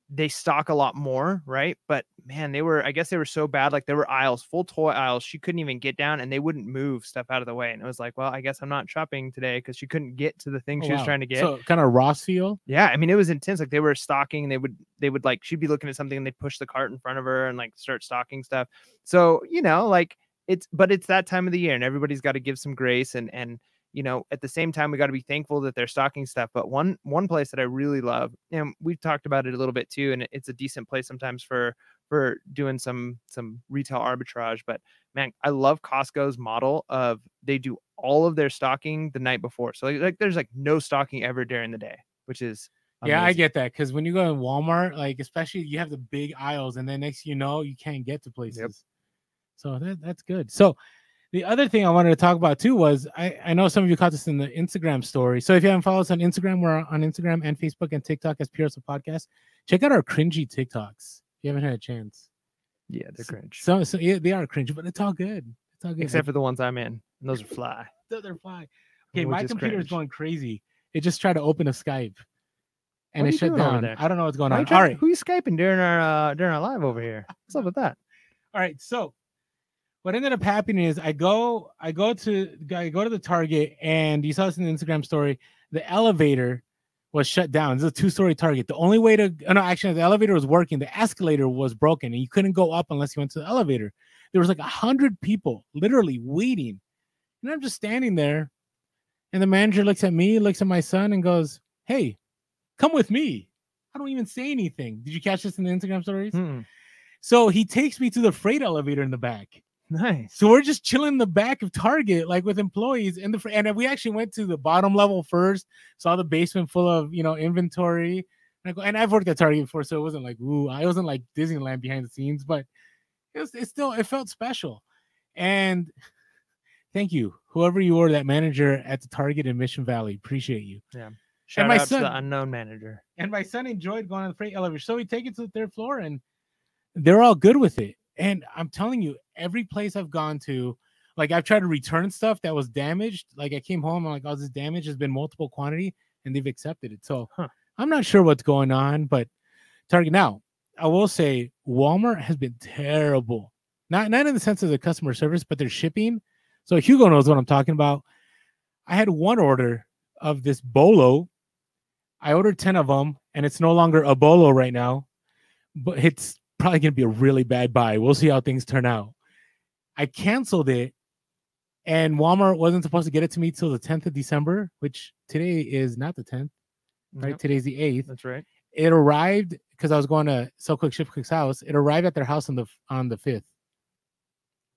they stock a lot more, right? But man, they were I guess they were so bad. Like there were aisles, full toy aisles. She couldn't even get down, and they wouldn't move stuff out of the way. And it was like, well, I guess I'm not shopping today because she couldn't get to the thing Oh, she was wow. trying to get. So, kind of Ross feel. Yeah, I mean, it was intense. Like they were stocking, they would they would like she'd be looking at something, and they'd push the cart in front of her and like start stocking stuff. So you know, like it's but it's that time of the year, and everybody's got to give some grace, and and you know, at the same time, we got to be thankful that they're stocking stuff. But one one place that I really love, and we've talked about it a little bit too, and it's a decent place sometimes for for doing some some retail arbitrage. But man, I love Costco's model of they do all of their stocking the night before. So like, like there's like no stocking ever during the day, which is Yeah, I get that because when you go in Walmart, like especially you have the big aisles, and then next you know you can't get to places. Yep. So that that's good. So the other thing I wanted to talk about too was I, I know some of you caught this in the Instagram story. So if you haven't followed us on Instagram, we're on Instagram and Facebook and TikTok as Pure Hustle Podcast. Check out our cringy TikToks. If you haven't had a chance. yeah, they're cringe. So, so yeah, they are cringe, but it's all good. It's all good. Except for the ones I'm in, and those are fly. for they're fly. Okay, my computer is going crazy. It just tried to open a Skype. And What it shut down. I don't know what's going Why on. trying- All right. who you skyping during our uh, during our live over here? What's up with that? All right. So what ended up happening is I go, I go to I go to the Target and you saw this in the Instagram story. The elevator was shut down. It's a two-story Target. The only way to oh, no, actually the elevator was working. The escalator was broken and you couldn't go up unless you went to the elevator. There was like a hundred people literally waiting. And I'm just standing there. And the manager looks at me, looks at my son, and goes, Hey, come with me. I don't even say anything. Did you catch this in the Instagram stories? Hmm, So he takes me to the freight elevator in the back. Nice. So we're just chilling in the back of Target, like with employees in the fr- and we actually went to the bottom level first, saw the basement full of you know inventory. And, I go, and I've worked at Target before, so it wasn't like ooh, I wasn't like Disneyland behind the scenes, but it was it still it felt special. And thank you, whoever you were, that manager at the Target in Mission Valley, appreciate you. Yeah. Shout my out to son- the unknown manager. and my son enjoyed going on the freight elevator. So we take it to the third floor, and they're all good with it. And I'm telling you, every place I've gone to, like I've tried to return stuff that was damaged. Like I came home, I'm like, oh, this damage has been multiple quantity, and they've accepted it. So Huh. I'm not sure what's going on, but Target now, I will say Walmart has been terrible. Not not in the sense of the customer service, but their shipping. So Hugo knows what I'm talking about. I had one order of this bolo. I ordered 10 of them, and it's no longer a bolo right now, but it's probably going to be a really bad buy. We'll see how things turn out. I canceled it, and Walmart wasn't supposed to get it to me till the 10th of December, which today is not the 10th, right? Yep, Today's the 8th. that's right. It arrived because I was going to Sell Quick Ship Quick's house. It arrived at their house on the on the 5th.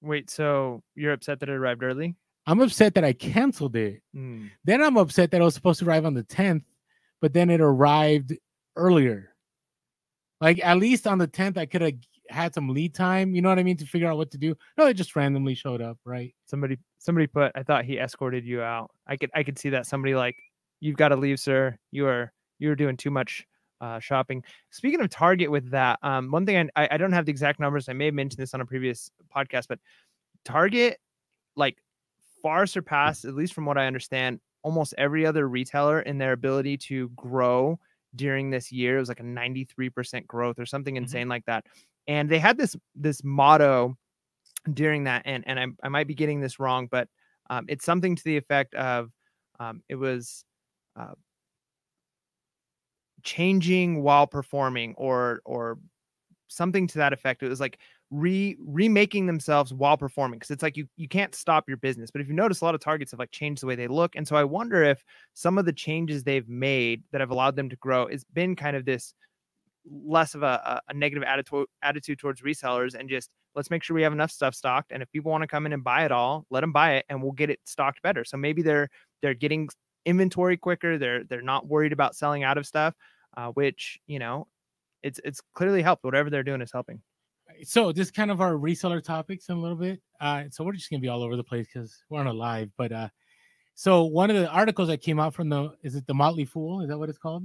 Wait, so you're upset that it arrived early? I'm upset that I canceled it. Hmm, Then I'm upset that it was supposed to arrive on the 10th, but then it arrived earlier. Like at least on the 10th, I could have had some lead time, you know what I mean, to figure out what to do. No, it just randomly showed up, right? Somebody somebody put I thought he escorted you out. I could I could see that somebody like you've got to leave, sir. You are you're doing too much uh, shopping. Speaking of Target with that, um, one thing I, I I don't have the exact numbers. I may have mentioned this on a previous podcast, but Target like far surpassed, at least from what I understand, almost every other retailer in their ability to grow during this year. It was like a 93% growth or something insane like that. And they had this this motto during that, and and I, I might be getting this wrong, but um, it's something to the effect of um, it was uh, changing while performing, or or something to that effect. It was like re remaking themselves while performing because it's like you you can't stop your business. But if you notice, a lot of targets have like changed the way they look, and so I wonder if some of the changes they've made that have allowed them to grow has been kind of this less of a, a, negative attitude attitude towards resellers and just let's make sure we have enough stuff stocked and if people want to come in and buy it all let them buy it and we'll get it stocked better so maybe they're they're getting inventory quicker they're they're not worried about selling out of stuff uh, which you know it's it's clearly helped whatever they're doing is helping So this is kind of our reseller topics in a little bit. Uh, so we're just gonna be all over the place because we're on a live. But uh, so one of the articles that came out from the is it the Motley Fool? Is that what it's called?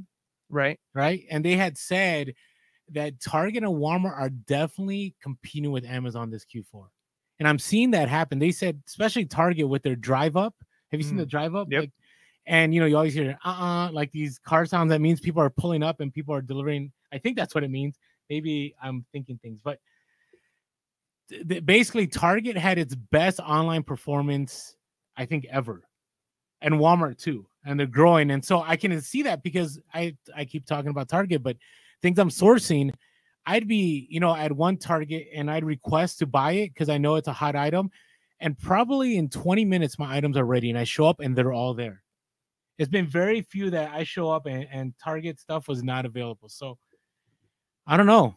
right right? And they had said that Target and Walmart are definitely competing with Amazon this Q4. And I'm seeing that happen. They said, especially Target with their drive up. Have you seen the drive up? Yep. Like, and you know, you always hear uh-uh, like these car sounds. That means people are pulling up and people are delivering. I think that's what it means. Maybe I'm thinking things, but basically Target had its best online performance, I think, ever. And Walmart too. And they're growing. And so I can see that because I I keep talking about Target, but things I'm sourcing, I'd be, you know, at one Target and I'd request to buy it because I know it's a hot item. and probably in 20 minutes my items are ready and I show up and they're all there. It's been very few that I show up and, and Target stuff was not available. So I don't know.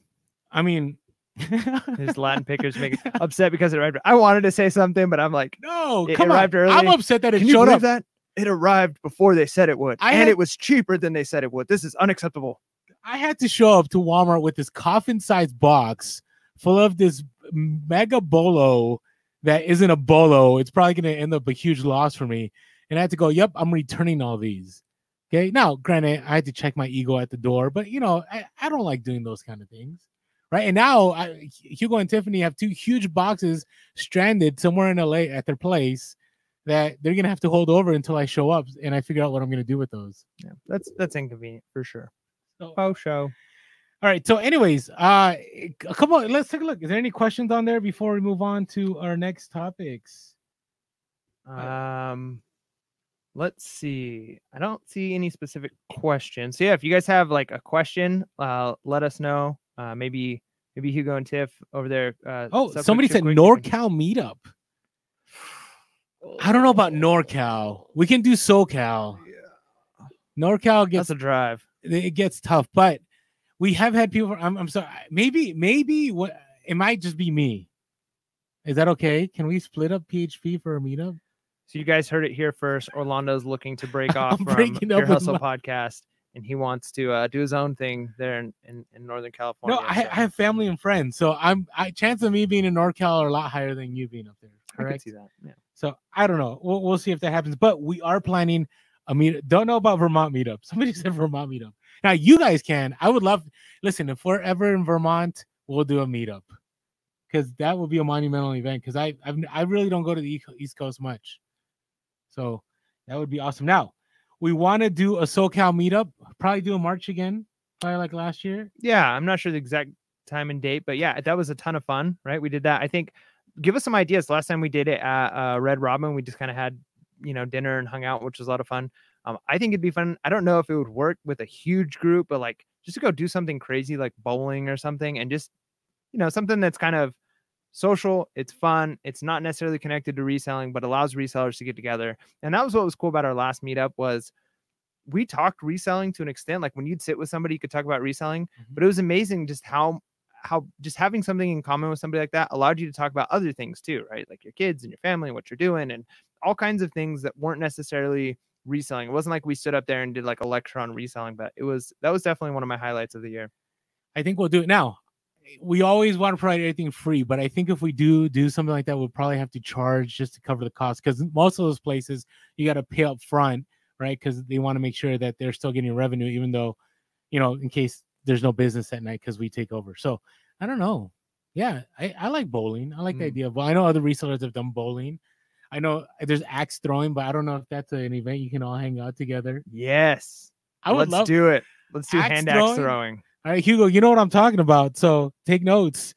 I mean, His Latin pickers make it upset because it arrived. I wanted to say something, but I'm like, no, It come arrived on. early. I'm upset that it can showed up. that? It arrived before they said it would, I and had- it was cheaper than they said it would. This is unacceptable. I had to show up to Walmart with this coffin-sized box full of this mega bolo that isn't a bolo. It's probably going to end up a huge loss for me. And I had to go, "Yep, I'm returning all these." Okay. Now, granted, I had to check my ego at the door, but you know, I, I don't like doing those kind of things. Right. And now I, Hugo and Tiffany have two huge boxes stranded somewhere in LA at their place that they're gonna have to hold over until I show up and I figure out what I'm gonna do with those. Yeah, that's that's inconvenient for sure. So, Oh, show. All right. So, anyways, uh, a couple. Let's take a look. Is there any questions on there before we move on to our next topics? Um, let's see. I don't see any specific questions. So yeah, if you guys have like a question, uh, let us know. Uh, maybe maybe Hugo and Tiff over there. Uh, Oh, sub somebody said quick, quick, you NorCal meetup. I don't know about NorCal. We can do SoCal. Yeah. NorCal gets That's a drive. it gets tough, but we have had people. I'm, I'm sorry. Maybe maybe what it might just be me. Is that okay? Can we split up PHP for a meetup? So you guys heard it here first. Orlando's looking to break off from your up Hustle my- podcast, and he wants to uh, do his own thing there in, in, in Northern California. No, I, so I have family and friends, so I'm. I chance of me being in NorCal are a lot higher than you being up there. I could see that. Yeah. So I don't know. We'll, we'll see if that happens. But we are planning a meet. Don't know about Vermont meetup. Somebody said Vermont meetup. Now you guys can. I would love. Listen, if we're ever in Vermont, we'll do a meetup because that would be a monumental event. Because I I've, I really don't go to the East Coast much, so that would be awesome. Now we want to do a SoCal meetup. Probably do a March again, probably like last year. Yeah, I'm not sure the exact time and date, but yeah, that was a ton of fun, right? We did that. I think give us some ideas. Last time we did it at uh, Red Robin, we just kind of had, you know, dinner and hung out, which was a lot of fun. Um, I think it'd be fun. I don't know if it would work with a huge group, but like just to go do something crazy like bowling or something and just, you know, something that's kind of social, it's fun, it's not necessarily connected to reselling, but allows resellers to get together. And that was what was cool about our last meetup was we talked reselling to an extent. Like when you'd sit with somebody, you could talk about reselling, Mhm. but it was amazing just how how just having something in common with somebody like that allowed you to talk about other things too, right? Like your kids and your family and what you're doing and all kinds of things that weren't necessarily reselling. It wasn't like we stood up there and did like a lecture on reselling, but it was that was definitely one of my highlights of the year. I think we'll do it now. We always want to provide everything free, but I think if we do do something like that, we'll probably have to charge just to cover the cost because most of those places you got to pay up front, right? Because they want to make sure that they're still getting revenue, even though, you know, in case there's no business at night because we take over. So I don't know. Yeah, I, I like bowling. I like the Mm. idea of. Well, I know other resellers have done bowling. I know there's axe throwing, but I don't know if that's an event you can all hang out together. Yes. I would Let's love. do it. Let's do Axe hand throwing? axe throwing. All right, Hugo, you know what I'm talking about. So take notes.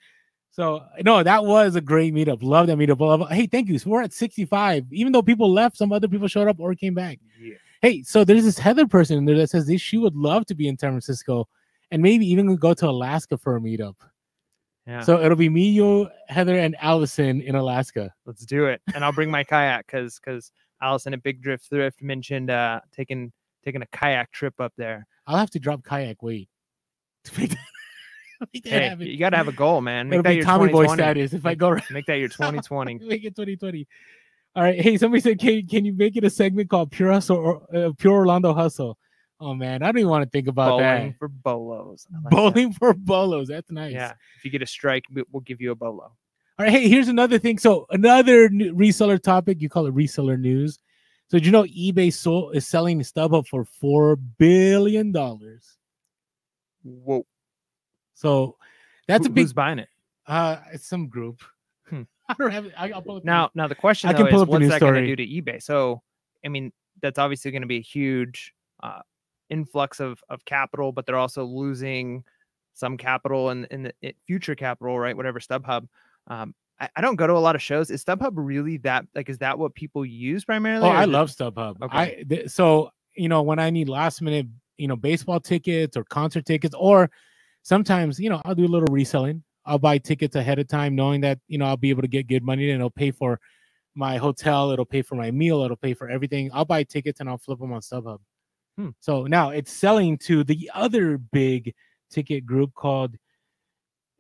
So no, that was a great meetup. Love that meetup. Love- Hey, thank you. So we're at 65. Even though people left, some other people showed up or came back. Yeah. Hey, so there's this Heather person in there that says this she would love to be in San Francisco and maybe even go to Alaska for a meetup. Yeah. So it'll be me, you, Heather, and Allison in Alaska. Let's do it. And I'll bring my kayak because because Allison at Big Drift Thrift mentioned uh taking taking a kayak trip up there. I'll have to drop kayak weight to make that, make that Hey, happen. you gotta have a goal, man. Make It'll that your Tommy Boy status if I go right. Make that your 2020. make it 2020. All right. Hey, somebody said, can, can you make it a segment called Pure Hustle or uh, Pure Orlando Hustle? Oh man, I don't even want to think about Bowling that. for bolos. Like that. Bowling for bolos. That's nice. Yeah. If you get a strike, we- we'll give you a bolo. All right. Hey, here's another thing. So another new reseller topic. You call it reseller news. So did you know eBay sold, is selling StubHub for four billion dollars? Whoa. So that's Who- a big. Who's buying it? Uh, it's some group. Hmm. I don't have. I, will pull it Now, now the question I can pull is, up what's that going to do to eBay? So, I mean, that's obviously going to be a huge uh, influx of of capital, but they're also losing some capital and in, the future capital, right? Whatever StubHub. Um, I, I don't go to a lot of shows. Is StubHub really that like? Is that what people use primarily? Oh, I love StubHub. Okay. I th- so you know when I need last minute, you know, baseball tickets or concert tickets, or sometimes you know I'll do a little reselling. I'll buy tickets ahead of time, knowing that you know I'll be able to get good money and it'll pay for my hotel, it'll pay for my meal, it'll pay for everything. I'll buy tickets and I'll flip them on StubHub. Hmm. So now it's selling to the other big ticket group called,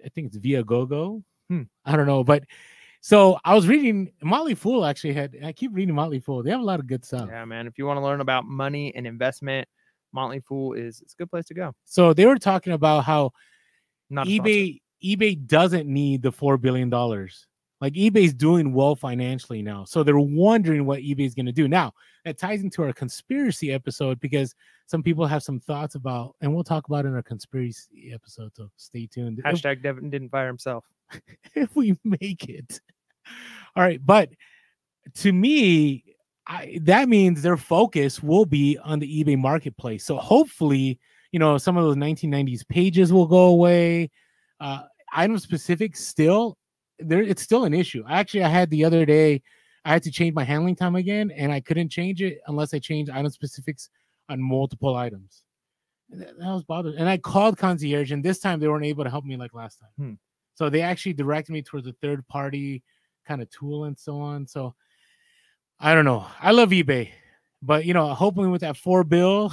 I think it's Viagogo. Hmm. I don't know, but so I was reading Motley Fool actually had. I keep reading Motley Fool. They have a lot of good stuff. Yeah, man. If you want to learn about money and investment, Motley Fool is it's a good place to go. So they were talking about how Not eBay eBay doesn't need the four billion dollars. Like eBay's doing well financially now, so they're wondering what eBay's going to do. Now that ties into our conspiracy episode because some people have some thoughts about, and we'll talk about in our conspiracy episode. So stay tuned. If- Hashtag Devin didn't fire himself. if we make it. All right, but to me, I, that means their focus will be on the eBay marketplace. So hopefully, you know, some of those 1990s pages will go away. Uh, item specific still there, it's still an issue. Actually, I had the other day, I had to change my handling time again, and I couldn't change it unless I changed item specifics on multiple items. That, that was bothering. And I called concierge, and this time they weren't able to help me like last time. Hmm. So they actually directed me towards a third party kind of tool and so on. So I don't know. I love eBay, but you know, hoping with that four bill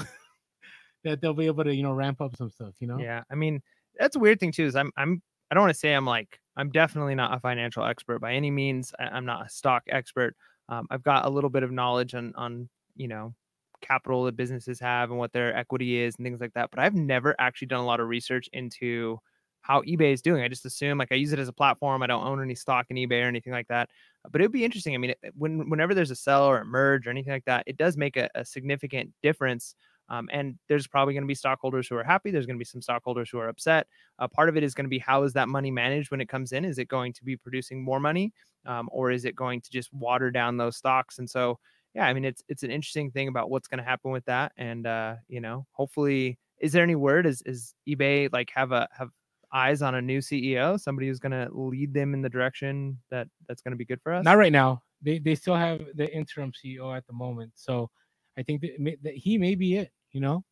that they'll be able to, you know, ramp up some stuff, you know? Yeah, I mean that's a weird thing too. Is I'm I'm I don't want to say I'm like I'm definitely not a financial expert by any means. I, I'm not a stock expert. Um, I've got a little bit of knowledge on on you know capital that businesses have and what their equity is and things like that. But I've never actually done a lot of research into how eBay is doing. I just assume like I use it as a platform. I don't own any stock in eBay or anything like that. But it'd be interesting. I mean, it, when whenever there's a sell or a merge or anything like that, it does make a, a significant difference. Um, and there's probably going to be stockholders who are happy. There's going to be some stockholders who are upset. Uh, part of it is going to be how is that money managed when it comes in? Is it going to be producing more money, um, or is it going to just water down those stocks? And so, yeah, I mean, it's it's an interesting thing about what's going to happen with that. And uh, you know, hopefully, is there any word? Is is eBay like have a have eyes on a new CEO, somebody who's going to lead them in the direction that that's going to be good for us? Not right now. They they still have the interim CEO at the moment. So I think that, may- that he may be it, you know?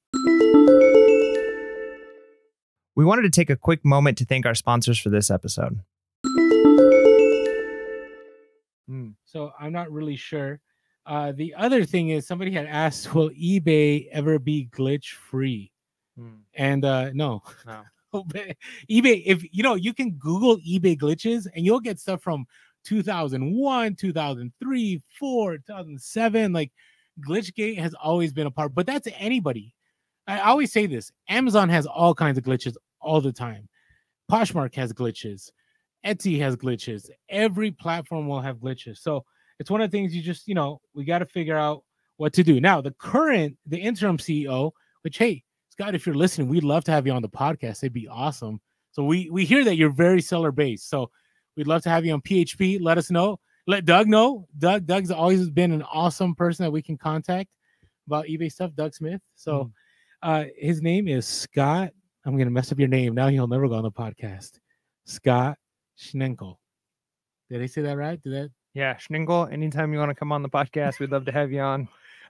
We wanted to take a quick moment to thank our sponsors for this episode. Hmm. So I'm not really sure. Uh, the other thing is somebody had asked, will eBay ever be glitch free? Hmm. And uh, no, No. But eBay, if you know, you can Google eBay glitches and you'll get stuff from 2001, 2003, 4, 2007. Like Glitchgate has always been a part, but that's anybody. I always say this Amazon has all kinds of glitches all the time. Poshmark has glitches, Etsy has glitches. Every platform will have glitches. So it's one of the things you just, you know, we got to figure out what to do. Now, the current, the interim CEO, which, hey, Scott, if you're listening, we'd love to have you on the podcast. It'd be awesome. So we we hear that you're very seller based. So we'd love to have you on PHP. Let us know. Let Doug know. Doug Doug's always been an awesome person that we can contact about eBay stuff. Doug Smith. So uh his name is Scott. I'm gonna mess up your name. Now he'll never go on the podcast. Scott Schnenkel. Did I say that right? Did that Yeah, Schningel, anytime you want to come on the podcast, we'd love to have you on.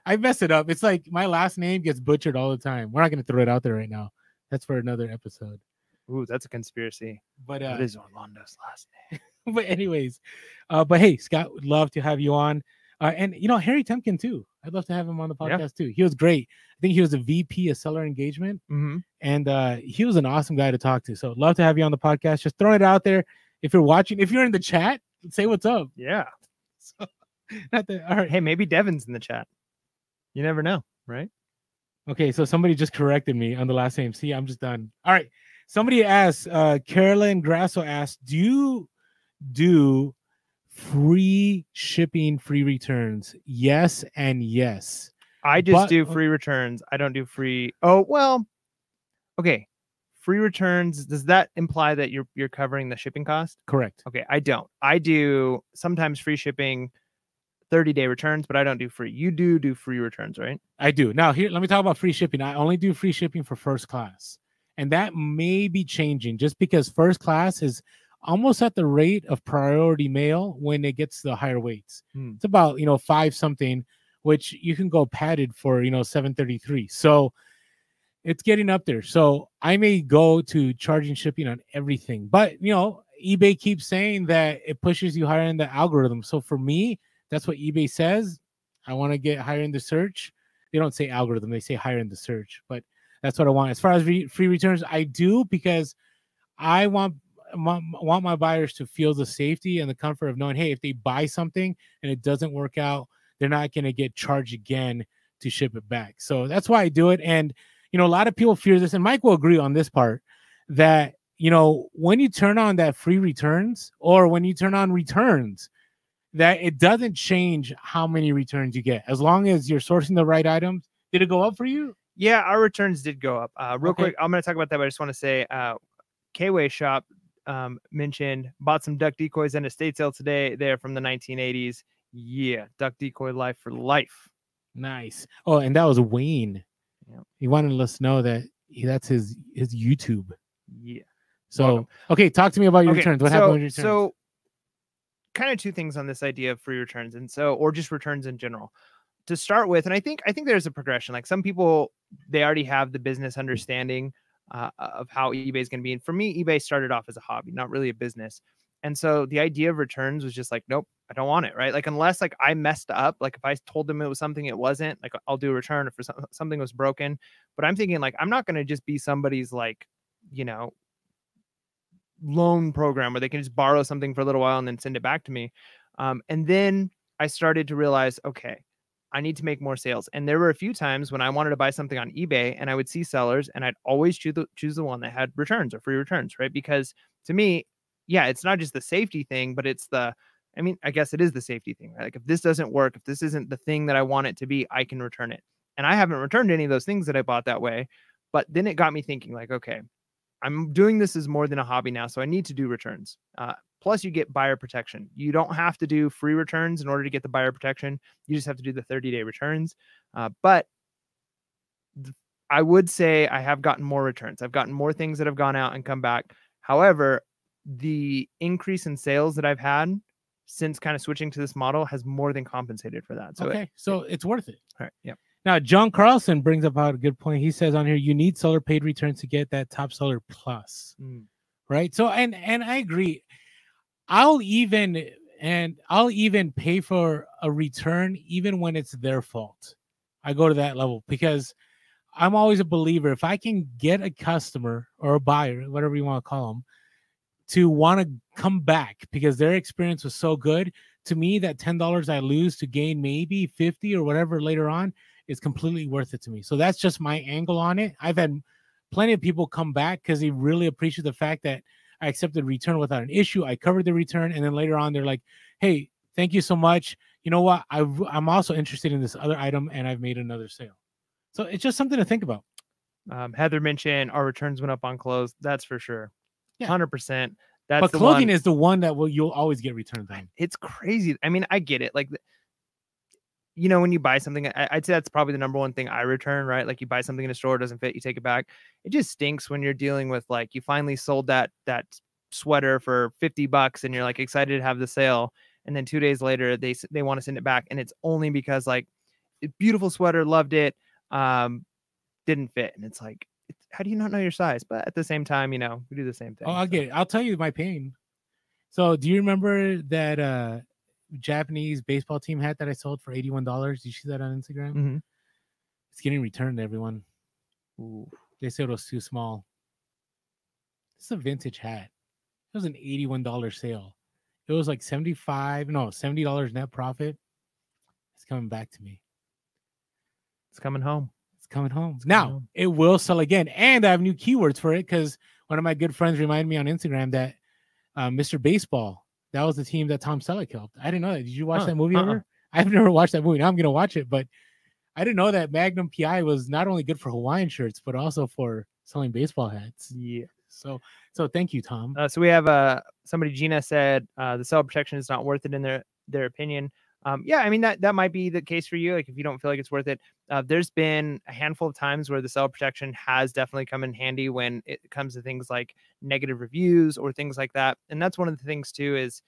I mess it up. It's like my last name gets butchered all the time. We're not gonna throw it out there right now. That's for another episode. Ooh, that's a conspiracy. But uh What is Orlando's last name? but anyways, uh, but hey, Scott would love to have you on. Uh, and you know, Harry Temkin too. I'd love to have him on the Yeah. podcast too. He was great. I think he was a VP of seller engagement, Mm-hmm. and uh, he was an awesome guy to talk to. So love to have you on the podcast. Just throwing it out there. If you're watching, if you're in the chat, say what's up. Yeah. So, not that. All right. Hey, maybe Devin's in the chat. You never know, right? Okay, so somebody just corrected me on the last name. See, I'm just done. All right. Somebody asked, uh, Carolyn Grasso asked, do you do free shipping, free returns? Yes, and yes. I just But- do free returns. I don't do free. Oh well. Okay. Free returns. Does that imply that you're you're covering the shipping cost? Correct. Okay, I don't. I do sometimes free shipping, 30 day returns, but I don't do free. You do do free returns, right? I do. Now, here, let me talk about free shipping. I only do free shipping for first class. And that may be changing just because first class is almost at the rate of priority mail when it gets the higher weights. Hmm. It's about, you know, five something, which you can go padded for, you know, 733. So it's getting up there. So I may go to charging shipping on everything. But, you know, eBay keeps saying that it pushes you higher in the algorithm. So for me, That's what eBay says. I want to get higher in the search. They don't say algorithm, they say higher in the search, but that's what I want. As far as re- free returns, I do because I want want, want my buyers to feel the safety and the comfort of knowing, hey, if they buy something and it doesn't work out, they're not going to get charged again to ship it back. So that's why I do it. And you know, a lot of people fear this, and Mike will agree on this part that you know when you turn on that free returns or when you turn on returns, that it doesn't change how many returns you get as long as you're sourcing the right items. Did it go up for you? Yeah, our returns did go up. Uh, real Okay. quick, I'm going to talk about that, but I just want to say, uh, K-Way Shop um, mentioned bought some duck decoys in a state sale today. They're from the 1980s. Yeah, duck decoy life for life. Nice. Oh, and that was Wayne. Yep. He wanted to let us know that he, that's his his YouTube. Yeah. So Welcome. okay, talk to me about your Okay, returns. What so, happened with your returns? So, kind of two things on this idea of free returns, and so or just returns in general. To start with, and I think I think there's a progression. Like some people, they already have the business understanding uh, of how eBay is going to be. And for me, eBay started off as a hobby, not really a business. And so the idea of returns was just like, nope, I don't want it, right? Like unless like I messed up, like if I told them it was something it wasn't, like I'll do a return if something was broken. But I'm thinking like I'm not going to just be somebody's like, you know, loan program where they can just borrow something for a little while and then send it back to me. Um, and then I started to realize, okay, I need to make more sales. And there were a few times when I wanted to buy something on eBay and I would see sellers and I'd always choose the choose the one that had returns or free returns, right? Because to me, yeah, it's not just the safety thing, but it's the I mean, I guess it is the safety thing, right? Like if this doesn't work, if this isn't the thing that I want it to be, I can return it. And I haven't returned any of those things that I bought that way. But then it got me thinking, like, okay, I'm doing this as more than a hobby now, so I need to do returns. Uh, plus, you get buyer protection. You don't have to do free returns in order to get the buyer protection. You just have to do the 30 day returns. Uh, but th- I would say I have gotten more returns. I've gotten more things that have gone out and come back. However, the increase in sales that I've had since kind of switching to this model has more than compensated for that. So, it- okay, so it's worth it. all right, yeah. Now, John Carlson brings up out a good point. He says on here, you need seller paid returns to get that top seller plus, Mm. right? So, and and I agree. I'll even and I'll even pay for a return even when it's their fault. I go to that level because I'm always a believer. If I can get a customer or a buyer, whatever you want to call them, to want to come back because their experience was so good, to me, that ten dollars I lose to gain maybe fifty or whatever later on is completely worth it to me. So that's just my angle on it. I've had plenty of people come back because they really appreciate the fact that I accepted return without an issue. I covered the return, and then later on, they're like, "Hey, thank you so much. You know what? I I'm also interested in this other item, and I've made another sale." So it's just something to think about. Um, Heather mentioned our returns went up on clothes. That's for sure. Yeah. 100%. That's but clothing one. is the one that will you'll always get returns on. it's crazy. I mean, I get it. Like, you know, when you buy something, I, I'd say that's probably the number one thing I return, right? Like, you buy something in a store, it doesn't fit, you take it back. It just stinks when you're dealing with like you finally sold that that sweater for fifty bucks, and you're like excited to have the sale, and then two days later they they want to send it back, and it's only because like beautiful sweater, loved it, um, didn't fit, and it's like. it's- How do you not know your size? But at the same time, you know, we do the same thing. Oh, I'll so. get it. I'll tell you my pain. So, do you remember that uh Japanese baseball team hat that I sold for eighty-one dollars? You see that on Instagram? Mhm. It's getting returned. Everyone, Ooh. they said it was too small. It's a vintage hat. It was an eighty-one dollar sale. It was like seventy-five, no, seventy dollars net profit. It's coming back to me. It's coming home. It's coming home. coming now home. it will sell again. And I have new keywords for it because one of my good friends reminded me on Instagram that uh, Mr. Baseball, that was the team that Tom Selleck helped. I didn't know that. Did you watch Huh, that movie uh-uh. ever? I've never watched that movie. Now I'm gonna watch it, but I didn't know that Magnum PI was not only good for Hawaiian shirts, but also for selling baseball hats. Yeah. So so thank you, Tom. Uh, so we have uh somebody Gina said uh, the cell protection is not worth it in their their opinion. Um, yeah, I mean that that might be the case for you. Like if you don't feel like it's worth it, uh, there's been a handful of times where the cell protection has definitely come in handy when it comes to things like negative reviews or things like that. And that's one of the things too is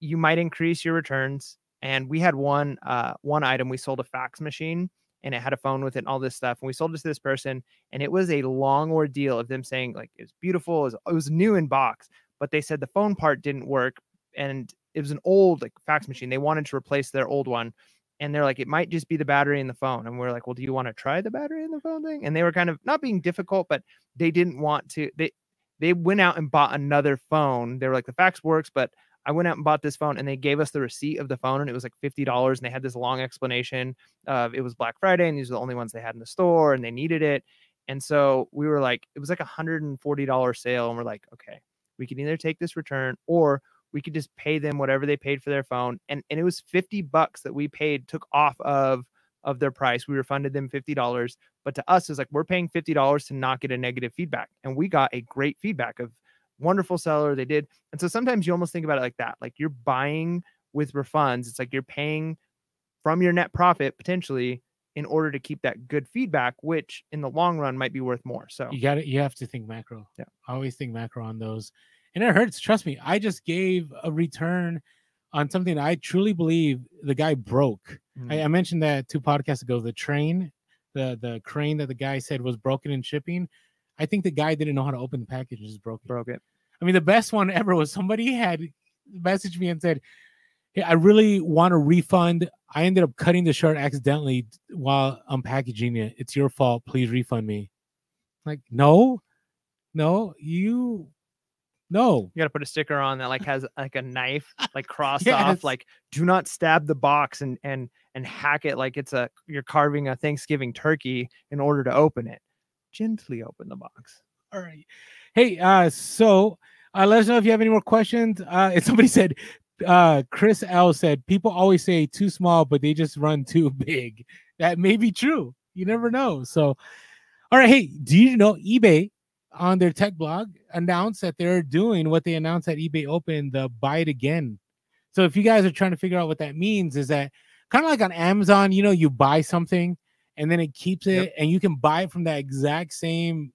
you might increase your returns. And we had one uh, one item we sold a fax machine and it had a phone with it and all this stuff. And we sold it to this person, and it was a long ordeal of them saying like it was beautiful, it was, it was new in box, but they said the phone part didn't work, and it was an old like fax machine. They wanted to replace their old one, and they're like, it might just be the battery in the phone. And we're like, well, do you want to try the battery in the phone thing? And they were kind of not being difficult, but they didn't want to. They they went out and bought another phone. They were like, the fax works, but I went out and bought this phone and they gave us the receipt of the phone and it was like $50 and they had this long explanation of it was Black Friday and these are the only ones they had in the store and they needed it. And so we were like, it was like a $140 sale. And we're like, okay, we can either take this return or we could just pay them whatever they paid for their phone. And, and it was 50 bucks that we paid, took off of of their price. We refunded them $50. But to us, it's like we're paying $50 to not get a negative feedback. And we got a great feedback of wonderful seller. They did. And so sometimes you almost think about it like that. Like you're buying with refunds. It's like you're paying from your net profit potentially in order to keep that good feedback, which in the long run might be worth more. So You got to You have to think macro. Yeah. I always think macro on those, and it hurts. Trust me. I just gave a return on something I truly believe the guy broke. I, mm, I mentioned that two podcasts ago. The train, the the crane that the guy said was broken in shipping. I think the guy didn't know how to open the package and just broke it. broke it. I mean, the best one ever was somebody had messaged me and said, Hey, I really want a refund. I ended up cutting the shirt accidentally while unpackaging it. It's your fault. Please refund me. Like, no, no, you, no. You got to put a sticker on that like has like a knife like crossed Yes. off like do not stab the box and and and hack it like it's a you're carving a Thanksgiving turkey in order to open it. Gently open the box. All right. Hey, uh, so uh, let us know if you have any more questions. Uh, and somebody said, uh, Chris L said, people always say too small, but they just run too big. That may be true. You never know. So, all right. Hey, do you know eBay on their tech blog announced that they're doing what they announced at eBay Open, the buy it again. So, if you guys are trying to figure out what that means, is that kind of like on Amazon, you know, you buy something and then it keeps it Yep. and you can buy it from that exact same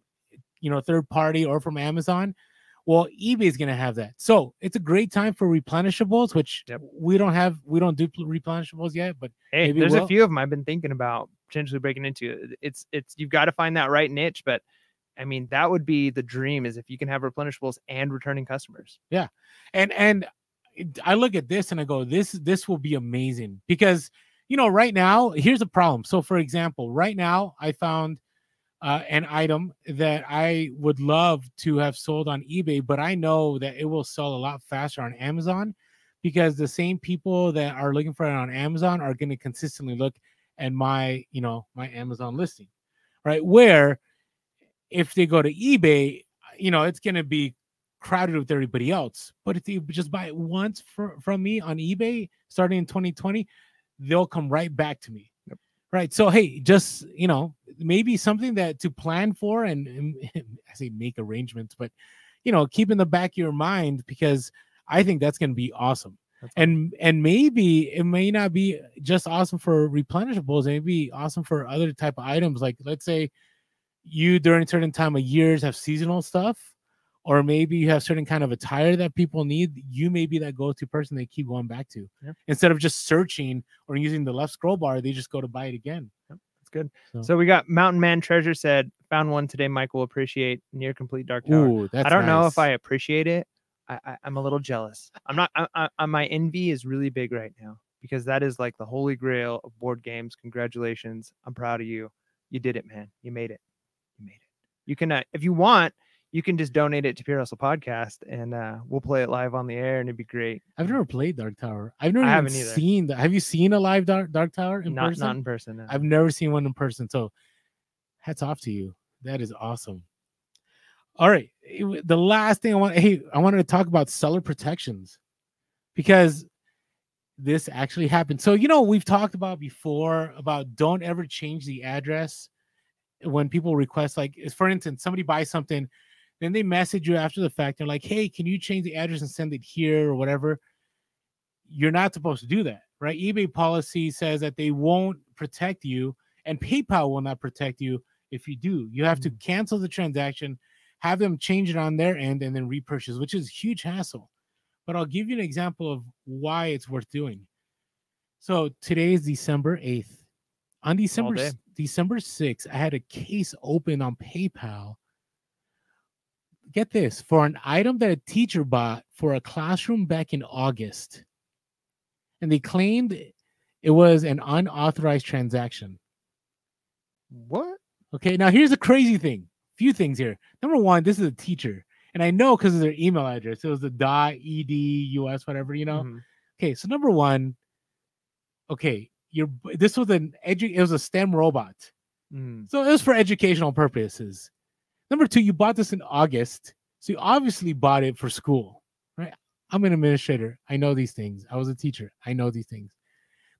you know third party or from amazon well ebay is going to have that so it's a great time for replenishables which Yep. we don't have we don't do replenishables yet but Hey, there's we'll- a few of them I've been thinking about potentially breaking into. It's it's you've got to find that right niche, but I mean that would be the dream is if you can have replenishables and returning customers. Yeah. And and i look at this and i go this this will be amazing because you know right now here's a problem so for example right now i found uh, an item that i would love to have sold on ebay but i know that it will sell a lot faster on amazon because the same people that are looking for it on amazon are going to consistently look at my you know my amazon listing right where if they go to ebay you know it's going to be crowded with everybody else. But if they just buy it once for, from me on eBay starting in 2020, they'll come right back to me. Yep. Right. So hey, just you know, maybe something that to plan for and, and I say make arrangements, but you know, keep in the back of your mind because I think that's gonna be awesome. That's And and maybe it may not be just awesome for replenishables, it may be awesome for other type of items. Like let's say you during a certain time of years have seasonal stuff or maybe you have certain kind of attire that people need you may be that go-to person they keep going back to Yeah. instead of just searching or using the left scroll bar they just go to buy it again That's good. So- So we got Mountain Man Treasure said found one today. Michael appreciate near complete dark tower. Ooh, I don't know if. I appreciate it. I, I I'm a little jealous. I'm not. I, I, I- my envy is really big right now because that is like the holy grail of board games. Congratulations! I'm proud of you. You did it, man. You made it. You made it. You can, uh, if you want, you can just donate it to Pure Hustle Podcast, and uh, we'll play it live on the air, and it'd be great. i've never played dark tower i've never I even seen that have you seen a live dark, dark tower in not person not in person. no. i've never seen one in person so hats off to you that is awesome all right the last thing i want hey i wanted to talk about seller protections because this actually happened so you know we've talked about before about don't ever change the address when people request like is- for instance somebody buys something then they message you after the fact they're like hey can you change the address and send it here or whatever? You're not supposed to do that right? ebay policy says that they won't protect you and paypal will not protect you if you do. You have to hmm. cancel the transaction have them change it on their end and then repurchase which is huge hassle. But i'll give you an example of why it's worth doing. So today is december 8th on december december 6th i had a case open on paypal get this for an item that a teacher bought for a classroom back in august and they claimed it was an unauthorized transaction. What? Okay, now here's the crazy thing. Few things here. Number one, this is a teacher, and I know because of their email address. It was the dot edus whatever you know. Mhm. Okay, so number one, okay, you're this was an edu it was a STEM robot. Mhm. So it was for educational purposes. Number two, you bought this in August. So you obviously bought it for school, right? I'm an administrator. I know these things. I was a teacher. I know these things.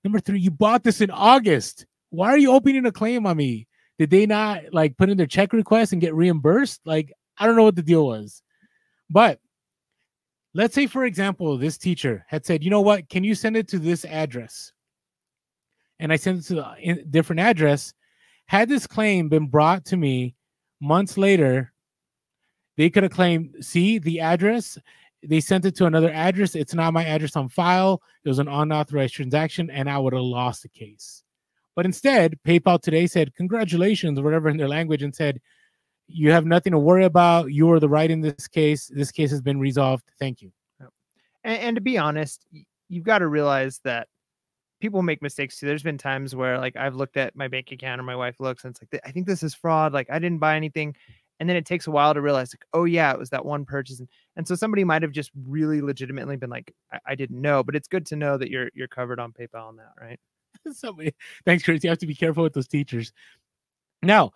Number three, you bought this in August. Why are you opening a claim on me? Did they not like put in their check request and get reimbursed? Like, I don't know what the deal was. But let's say, for example, this teacher had said, you know what? Can you send it to this address? And I sent it to a different address. Had this claim been brought to me months later, they could have claimed, see the address. They sent it to another address. It's not my address on file. It was an unauthorized transaction, and I would have lost the case. But instead, PayPal today said, congratulations, whatever in their language, and said, you have nothing to worry about. You are the right in this case. This case has been resolved. Thank you. And, and to be honest, you've got to realize that people make mistakes too. There's been times where like I've looked at my bank account or my wife looks and it's like, I think this is fraud. Like I didn't buy anything. And then it takes a while to realize like, oh yeah, it was that one purchase. And, and so somebody might have just really legitimately been like, I, I didn't know, but it's good to know that you're, you're covered on PayPal on that. Right. Somebody, thanks, Chris. You have to be careful with those teachers. Now,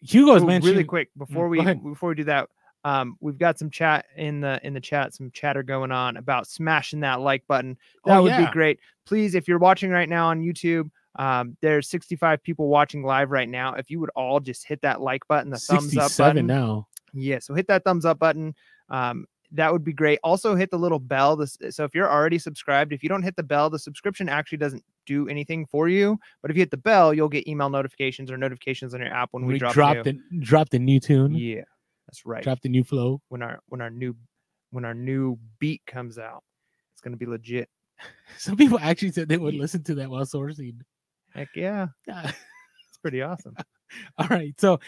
Hugo's Ooh, mentioned really quick mm, before we before we do that um we've got some chat in the in the chat some chatter going on about smashing that like button. That Oh, would yeah. be great. Please if you're watching right now on youtube um there's 65 people watching live right now. If you would all just hit that like button the thumbs up button. now. yeah so hit that thumbs up button. Um that would be great. Also hit the little bell this so if you're already subscribed if you don't hit the bell the subscription actually doesn't do anything for you but if you hit the bell you'll get email notifications or notifications on your app when we, we drop new. the drop the new tune, yeah that's right Drop the new flow. when our when our new when our new beat comes out it's gonna be legit Some people actually said they would listen to that while sourcing. heck yeah Yeah. it's pretty awesome All right. So,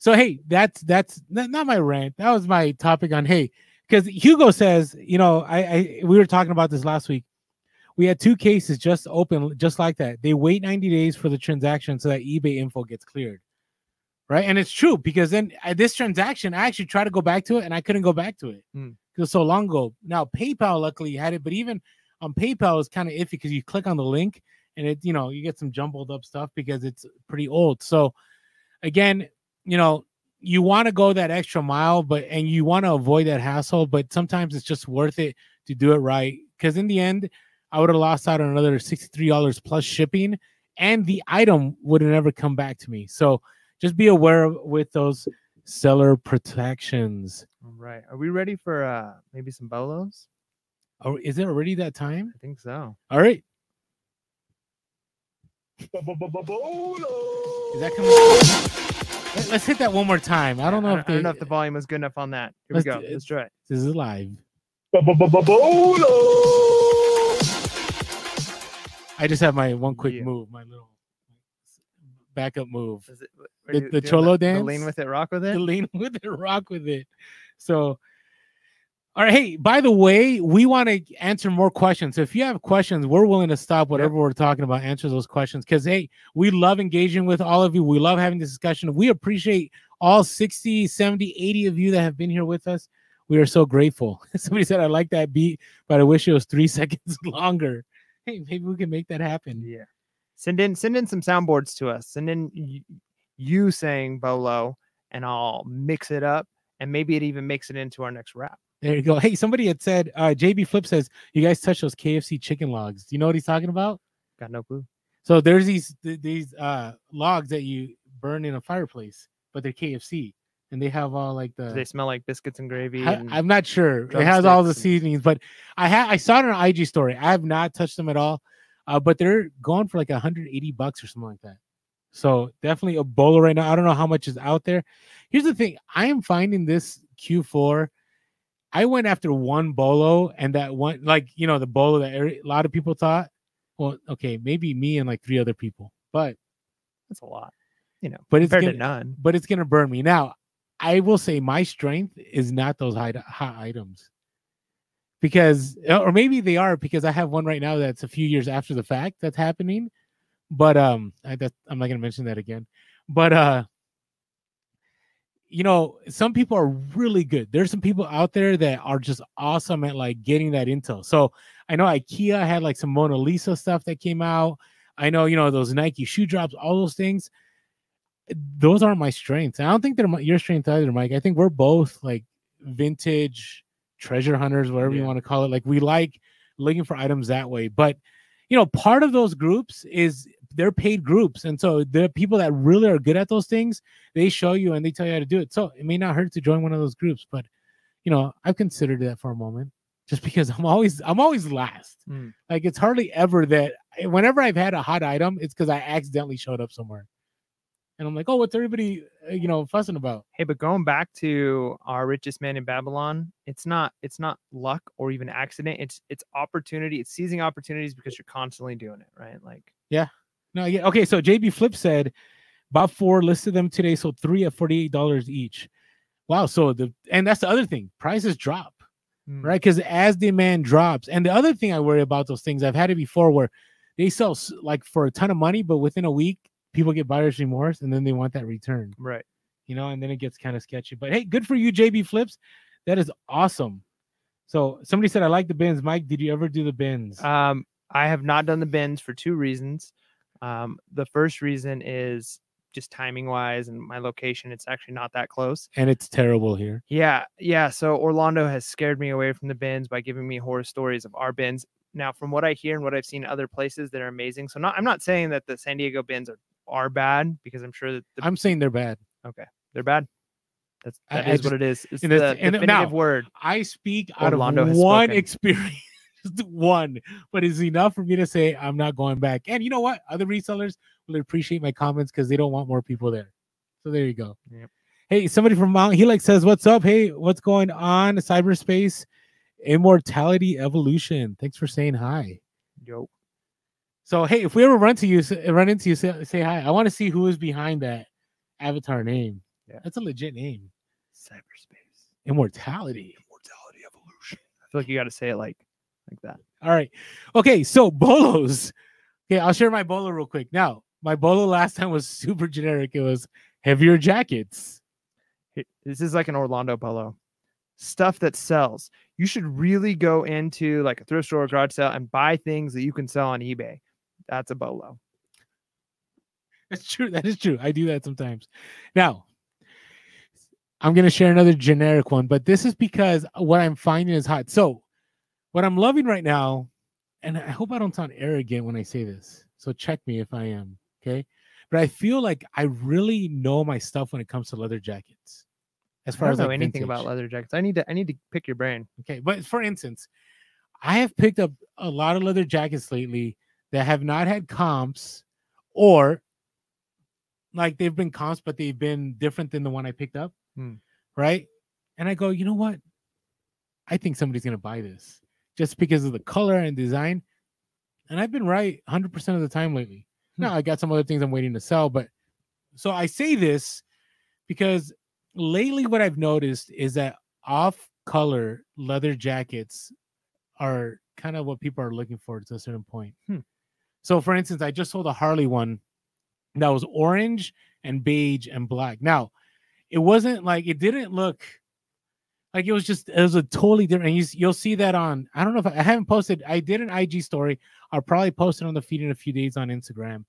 so hey, that's that's not, not my rant. That was my topic on hey, because Hugo says, you know, I, I we were talking about this last week. We had two cases just open, just like that. They wait 90 days for the transaction so that eBay info gets cleared. Right. And it's true because then uh, this transaction, I actually tried to go back to it and I couldn't go back to it because so long ago. Now, PayPal luckily had it, but even on PayPal, it's kind of iffy because you click on the link and it, you know, you get some jumbled up stuff because it's pretty old. So, again, you know, you want to go that extra mile, but and you want to avoid that hassle, but sometimes it's just worth it to do it right. Because in the end, I would have lost out on another $63 plus shipping, and the item would have never come back to me. So just be aware of with those seller protections. all right are we ready for uh maybe some bolos Oh, is it already that time? i think so All right. Is that coming? Let- Let's hit that one more time. I don't know I if don't, I don't know they- if the volume was good enough on that here we go do- let's try it this is live. I just have my one quick Yeah. move, my little backup move. Is it, The- are you the cholo the lean dance? with it rock with it To lean with it, rock with it. So, all right. Hey, by the way, we want to answer more questions. So if you have questions, we're willing to stop whatever we're talking about, answer those questions. Because hey, we love engaging with all of you. We love having this discussion. We appreciate all 60, 70, 80 of you that have been here with us. We are so grateful. Somebody said I like that beat, but I wish it was three seconds longer. Hey, maybe we can make that happen. yeah send in send in some soundboards to us send in y- you saying bolo and i'll mix it up and maybe it even makes it into our next rap There you go. Hey, somebody had said, uh, JB Flip says, you guys touch those KFC chicken logs. Do you know what he's talking about? got no clue So there's these th- these uh logs that you burn in a fireplace, but they're KFC and they have all like Do the they smell like biscuits and gravy I, am not sure. It has all the seasonings, but I had I saw it on an IG story. I have not touched them at all. Uh, but they're going for like 180 bucks or something like that. So definitely a bolo right now. I don't know how much is out there. Here's the thing: I am finding this Q4. I went after one bolo, and that one, like you know, the bolo that a lot of people thought. Well, okay, maybe me and like three other people, but that's a lot you know but it's gonna, to none but it's gonna burn me. Now, I will say my strength is not those high hot items. Because uh, or maybe they are because I have one right now that's a few years after the fact that's happening. But um I that I'm not gonna mention that again. But uh you know, some people are really good. There's some people out there that are just awesome at like getting that intel. So I know IKEA had like some Mona Lisa stuff that came out. I know, you know, those Nike shoe drops, all those things. Those aren't my strengths. I don't think they're my, your strength either, Mike. I think we're both like vintage treasure hunters, whatever you want to call it. Like we like looking for items that way. But you know, part of those groups is they're paid groups. And so the people that really are good at those things, they show you and they tell you how to do it. So it may not hurt to join one of those groups, but you know, I've considered that for a moment just because I'm always I'm always last. Mm. Like it's hardly ever that whenever I've had a hot item, it's because I accidentally showed up somewhere. And I'm like, oh, what's everybody, uh, you know, fussing about? Hey, but going back to our richest man in Babylon, it's not it's not luck or even accident. It's it's opportunity. It's seizing opportunities because you're constantly doing it, right? Like yeah, No, yeah, okay. So JB Flip said, bought four, listed them today, so three at forty eight dollars each. Wow. So the and that's the other thing, prices drop, mm, right? Because as demand drops, and the other thing I worry about those things, I've had it before where they sell like for a ton of money, but within a week, people get buyer's remorse, and then they want that return. right. you know, and then it gets kind of sketchy. But hey, good for you, JB Flips. That is awesome. So somebody said I like the bins. Mike, did you ever do the bins? Um, I have not done the bins for two reasons. Um, the first reason is just timing wise and my location. It's actually not that close. and it's terrible here. Yeah, yeah. So Orlando has scared me away from the bins by giving me horror stories of our bins. Now, from what I hear and what I've seen other places, they're amazing. So, not I'm not saying that the San Diego bins are are bad because I'm sure that the, I'm saying they're bad. Okay, they're bad. That's I- that I is just- what it is. It's the definitive now- word. I speak out of one spoken. experience. One, but it's enough for me to say I'm not going back. And you know what? Other resellers will appreciate my comments because they don't want more people there. So there you go. Yep. Hey, somebody from Mount Helix says, "What's up? Hey, what's going on? Cyberspace, immortality, evolution. Thanks for saying hi." Yo, So hey, if we ever run to you, run into you, say, say hi. I want to see who is behind that avatar name. Yeah. That's a legit name. cyberspace, Immortality. immortality, evolution. I feel like you got to say it like like that. All right. Okay, so bolos. Okay, I'll share my bolo real quick. Now, my bolo last time was super generic. It was heavier jackets. This is like an Orlando bolo. Stuff that sells. You should really go into like a thrift store or garage sale and buy things that you can sell on eBay. That's a bolo. That's true. That is true. I do that sometimes. Now, I'm going to share another generic one, but this is because what I'm finding is hot. So, what I'm loving right now, and I hope I don't sound arrogant when I say this. So, check me if I am. Okay. But I feel like I really know my stuff when it comes to leather jackets. As I far don't as know like, anything about leather jackets. I need to I need to pick your brain. Okay, but for instance, I have picked up a lot of leather jackets lately that have not had comps or like they've been comps, but they've been different than the one I picked up. Hmm. Right. And I go, you know what? I think somebody's going to buy this just because of the color and design. And I've been right 100% of the time lately. Hmm. Now, I got some other things I'm waiting to sell, but so I say this because lately what I've noticed is that off color leather jackets are kind of what people are looking for to a certain point. Hmm. So, for instance, I just sold a Harley one that was orange and beige and black. Now, it wasn't like it didn't look like it was just it was a totally different. You, you'll see that on I don't know if I, I haven't posted. I did an IG story. I'll probably post it on the feed in a few days on Instagram.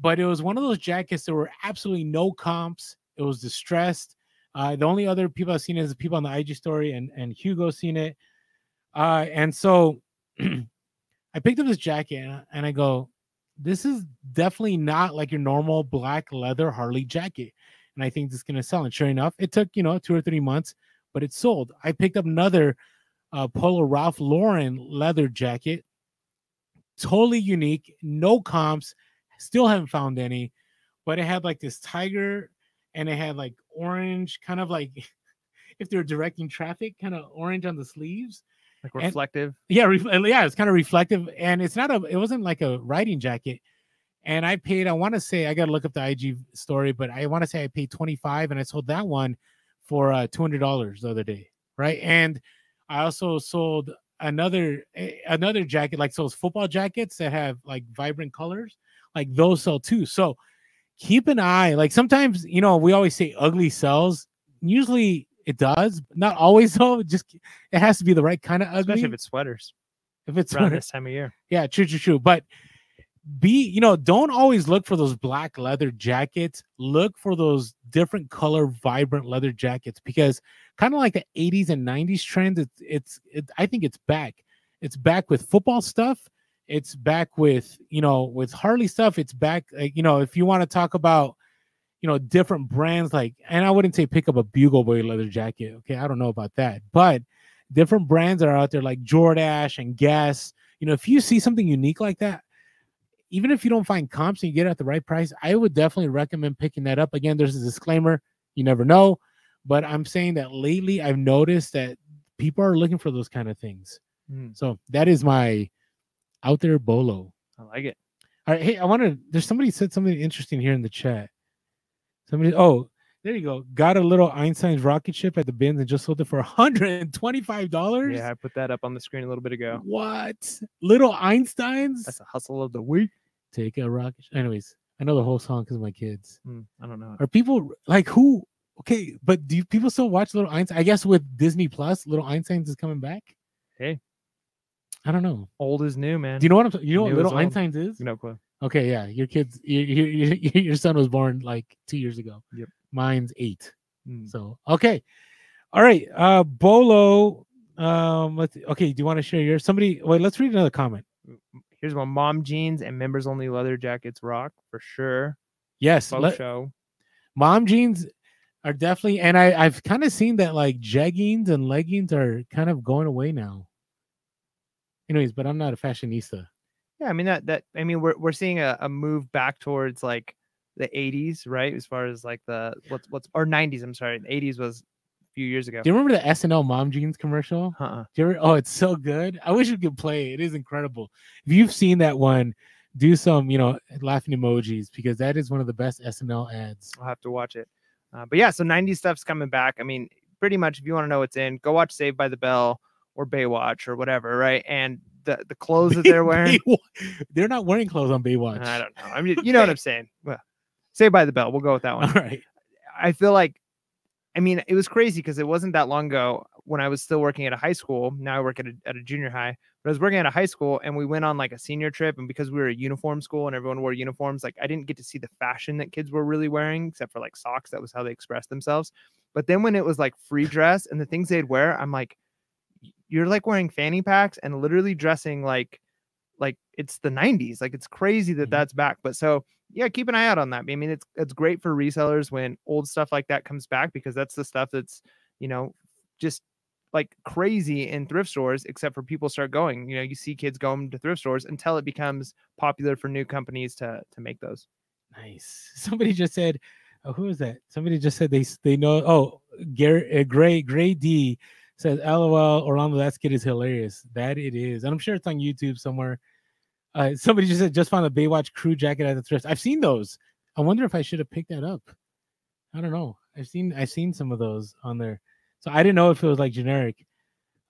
But it was one of those jackets that were absolutely no comps. It was distressed. Uh, the only other people I've seen is the people on the IG story and and Hugo seen it. Uh, and so I picked up this jacket and I- go, this is definitely not like your normal black leather Harley jacket. And I think this is gonna sell. And sure enough, it took you know two or three months, but it sold. I picked up another uh, Polo Ralph Lauren leather jacket, totally unique, no comps. Still haven't found any, but it had like this tiger, and it had like orange, kind of like if they're directing traffic, kind of orange on the sleeves Like And- reflective. yeah ref- uh, yeah it's kind of reflective and it's not a it wasn't like a riding jacket and i paid i want to say i gotta look up the ig story but i want to say i paid 25 and i sold that one for uh $200 the other day right and I also sold another another jacket, like those football jackets that have like vibrant colors, like those sell too. So keep an eye. Like sometimes, you know, we always say ugly sells. Usually it does, but not always though. Just it has to be the right kind of ugly. Especially if it's sweaters if it's around sweater- this time of year. yeah, true, true, true. But be, you know, don't always look for those black leather jackets. Look for those different color, vibrant leather jackets because kind of like the 80s and 90s trend, it's, it's, it, I think it's back. It's back with football stuff. It's back with, you know, with Harley stuff. It's back, like, you know, if you want to talk about, you know, different brands like, and I wouldn't say pick up a Bugle Boy leather jacket. Okay. I don't know about that, but different brands that are out there like Jordache and Guess. You know, if you see something unique like that, even if you don't find comps and you get it at the right price, I would definitely recommend picking that up. Again, there's a disclaimer, you never know, but I'm saying that lately I've noticed that people are looking for those kind of things. Mm, So that is my out there bolo. I like it. All right, hey, I want to. There's somebody said something interesting here in the chat. Somebody, oh, there you go. Got a little Einstein's rocket ship at the bins and just sold it for 125 dollars. Yeah, I put that up on the screen a little bit ago. What? Little Einsteins? That's a hustle of the week. Take a rocket. sh- Anyways, I know the whole song because of my kids. Mm, I don't know. Are people like who? Okay, but do people still watch Little Einstein? I guess with Disney Plus, Little Einsteins is coming back. Hey. I don't know. Old is new, man. Do you know what I'm? You know what New is Little. Einsteins is? No clue. Okay, yeah, your kids, your, your, your, your son was born like two years ago. Yep. Mine's eight. Mm. So okay, all right. Uh, Bolo. Um, let's. Okay, do you want to share yours? Somebody. Wait, let's read another comment. Here's one: mom jeans and members only leather jackets rock for sure. Yes, let, show. mom jeans are definitely, and I I've kind of seen that like jeggings and leggings are kind of going away now. Anyways, but I'm not a fashionista. Yeah, I mean that that I mean we're we're seeing a, a move back towards like the 80s, right? As far as like the what's what's or 90s. I'm sorry, the 80s was a few years ago. Do you remember the SNL mom jeans commercial? Uh-uh. Do you ever, oh, it's so good. I wish we could play. it. It is incredible. If you've seen that one, do some, you know, laughing emojis because that is one of the best SNL ads. I'll have to watch it. Uh, but yeah, so 90s stuff's coming back. I mean, pretty much if you want to know what's in, go watch Saved by the Bell or Baywatch or whatever, right? And the the clothes that they're wearing, they're not wearing clothes on Baywatch. I don't know. I mean, you know what I'm saying. Well, Saved by the Bell. We'll go with that one. right. I feel like, I mean, it was crazy because it wasn't that long ago when I was still working at a high school. Now I work at a, at a junior high, but I was working at a high school and we went on like a senior trip. And because we were a uniform school and everyone wore uniforms, like I didn't get to see the fashion that kids were really wearing, except for like socks. That was how they expressed themselves. But then when it was like free dress and the things they'd wear, I'm like, "Y- you're like wearing fanny packs and literally dressing like, like it's the 90s. Like it's crazy that Mhm. that's back. But so yeah, keep an eye out on that. I mean, it's it's great for resellers when old stuff like that comes back because that's the stuff that's you know just like crazy in thrift stores. Except for people start going. You know, you see kids going to thrift stores until it becomes popular for new companies to to make those. Nice. Somebody just said, oh, who is that? Somebody just said they they know. Oh, Gary, uh, Gray Gray D says, "LOL, Orlando, that skit is hilarious. That it is, and I'm sure it's on YouTube somewhere." Uh, somebody just said, "Just found a Baywatch crew jacket at the thrift." I've seen those. I wonder if I should have picked that up. I don't know. I've seen I've seen some of those on there, so I didn't know if it was like generic.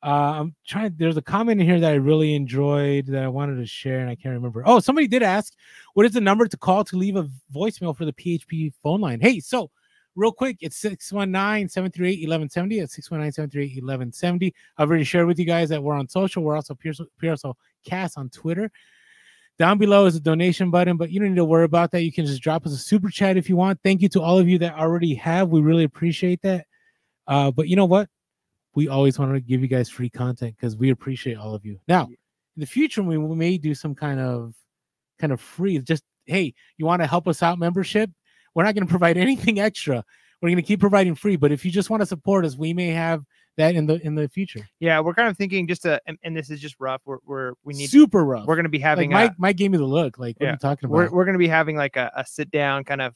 Uh, I'm trying. There's a comment in here that I really enjoyed that I wanted to share, and I can't remember. Oh, somebody did ask, "What is the number to call to leave a voicemail for the PHP phone line?" Hey, so real quick, it's 619-738-1170. That's 619-738-1170. I've already shared with you guys that we're on social. We're also Pierso Cast on Twitter. Down below is a donation button, but you don't need to worry about that. You can just drop us a super chat if you want. Thank you to all of you that already have. We really appreciate that. Uh, but you know what? We always want to give you guys free content because we appreciate all of you. Now, in the future, we we may do some kind of kind of free. Just hey, you want to help us out membership? We're not going to provide anything extra. We're going to keep providing free. But if you just want to support us, we may have that in the in the future. Yeah, we're kind of thinking just a and, and this is just rough. We're we're we need super rough. we're going to be like having a, Mike. Mike gave me the look. Like, what are Yeah, you talking about? we're, we're going to be having like a, a sit down kind of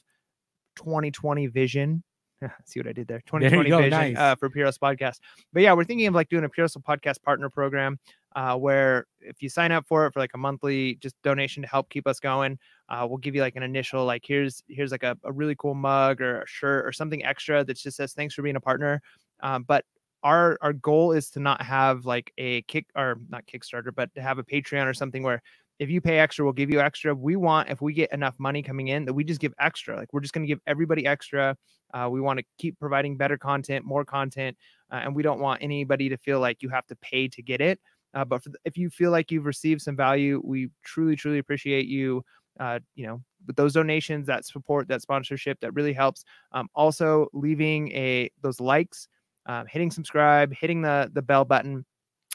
2020 vision. See what I did there? 2020 go, vision nice. uh, for Pure Hustle podcast. But yeah, we're thinking of like doing a Pure Hustle podcast partner program uh, where if you sign up for it for like a monthly just donation to help keep us going, uh, we'll give you like an initial like here's here's like a, a really cool mug or a shirt or something extra that just says thanks for being a partner. Um, but our our goal is to not have like a kick or not Kickstarter, but to have a Patreon or something where if you pay extra, we'll give you extra. We want if we get enough money coming in that we just give extra. Like we're just going to give everybody extra. Uh, we want to keep providing better content, more content, uh, and we don't want anybody to feel like you have to pay to get it. Uh, but the, if you feel like you've received some value, we truly, truly appreciate you. Uh, you know, with those donations, that support, that sponsorship, that really helps. Um, also, leaving a those likes, um, hitting subscribe, hitting the the bell button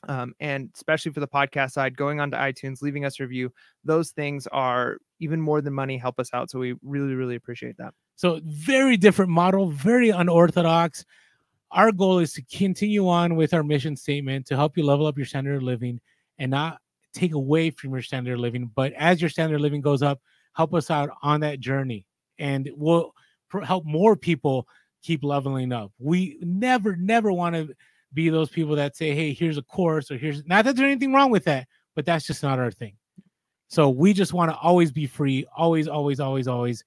um, and especially for the podcast side, going onto iTunes, leaving us a review, those things are even more than money help us out. So we really, really appreciate that. So very different model, very unorthodox. Our goal is to continue on with our mission statement to help you level up your standard of living and not take away from your standard of living. But as your standard of living goes up, help us out on that journey, and we'll help more people keep leveling up. We never, never want to be those people that say, hey, here's a course or here's not that there's anything wrong with that, but that's just not our thing. So we just want to always be free, always, always, always, always.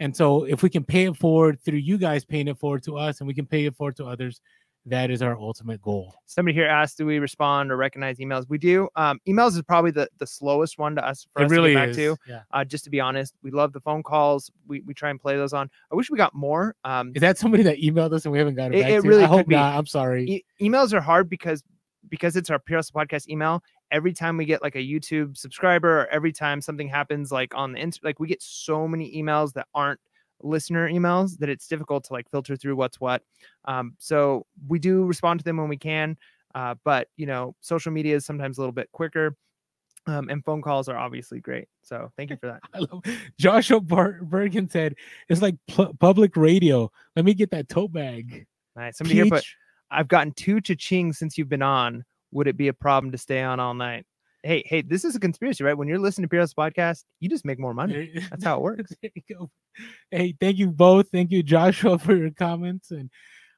And so if we can pay it forward through you guys paying it forward to us and we can pay it forward to others, that is our ultimate goal. Somebody here asked, do we respond or recognize emails? We do. Um, emails is probably the, the slowest one to us for it us really to get back is. to. Yeah. Uh, just to be honest, we love the phone calls. We, we try and play those on. I wish we got more. Um, Is that somebody that emailed us and we haven't got it back it to? really I hope be. not. I'm sorry. e- emails are hard because because it's our Hustle podcast email. Every time we get like a YouTube subscriber, or every time something happens like on the int- like we get so many emails that aren't listener emails that it's difficult to like filter through what's what. Um, so we do respond to them when we can, uh, but you know, social media is sometimes a little bit quicker. Um, and phone calls are obviously great. So thank you for that. I love Joshua Ber- Bergen said it's like pu- public radio. Let me get that tote bag. Nice. Somebody here put, I've gotten two cha-ching since you've been on. Would it be a problem to stay on all night? Hey, hey, this is a conspiracy, right? When you're listening to Pierre's podcast, you just make more money. That's how it works. there you go. Hey, thank you both. Thank you, Joshua, for your comments. And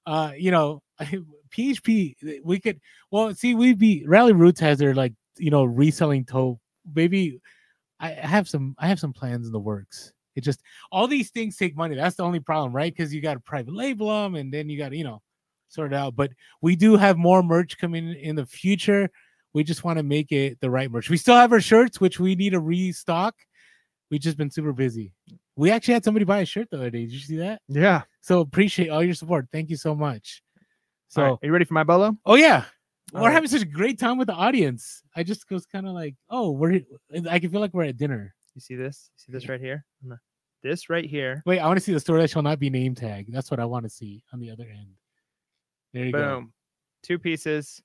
uh, you know, PHP, we could well see we'd be Rally Roots has their like you know reselling toe. Maybe I I have some I have some plans in the works. It just all these things take money. That's the only problem, right? Because you got to private label them, and then you got to you know sort it out. But we do have more merch coming in the future. We just want to make it the right merch. We still have our shirts, which we need to restock. We've just been super busy. We actually had somebody buy a shirt the other day. Did you see that? Yeah. So appreciate all your support. Thank you so much. So, So, are you ready for my bolo? oh yeah, All we're right. having such a great time with the audience. I just was kind of like, oh, we're. I can feel like we're at dinner. You see this? You see this right here? This right here. Wait, I want to see the store that shall not be name tag. That's what I want to see on the other end. There you go. Boom. Two pieces.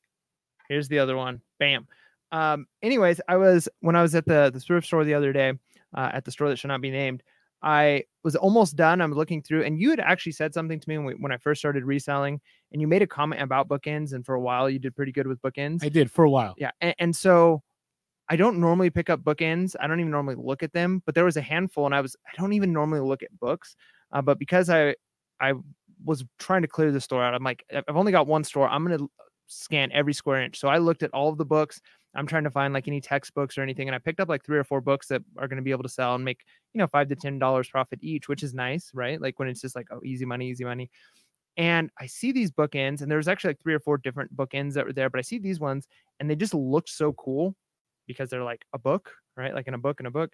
Here's the other one. Bam. Um, anyways, I was when I was at the the thrift store the other day, uh, at the store that should not be named, I was almost done. I'm looking through, and you had actually said something to me when, we, when I first started reselling, and you made a comment about bookends, and for a while you did pretty good with bookends. I did for a while. Yeah, and, and so I don't normally pick up bookends. I don't even normally look at them, but there was a handful, and I was I don't even normally look at books, uh, but because I I was trying to clear the store out, I'm like "I- I've only got one store. I'm gonna scan every square inch. So I looked at all of the books. I'm trying to find like any textbooks or anything, and I picked up like three or four books that are going to be able to sell and make you know five to ten dollars profit each, which is nice, right? Like when it's just like oh easy money, easy money. And I see these bookends, and there was actually like three or four different bookends that were there, but I see these ones, and they just looked so cool because they're like a book, right? Like in a book in a book.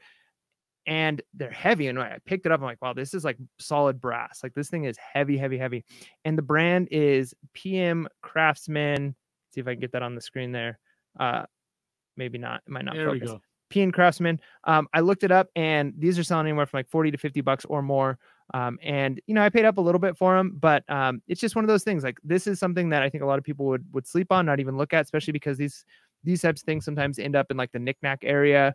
And they're heavy. And I picked it up, I'm like, wow, this is like solid brass. Like this thing is heavy, heavy, heavy. And the brand is PM Craftsman. See if I can get that on the screen there. Uh maybe not. It might not There we focus. go. PM Craftsman. Um, I looked it up and these are selling anywhere from like 40 to 50 bucks or more. Um, and you know, I paid up a little bit for them, but um, it's just one of those things. Like this is something that I think a lot of people would would sleep on, not even look at, especially because these these types of things sometimes end up in like the knickknack area.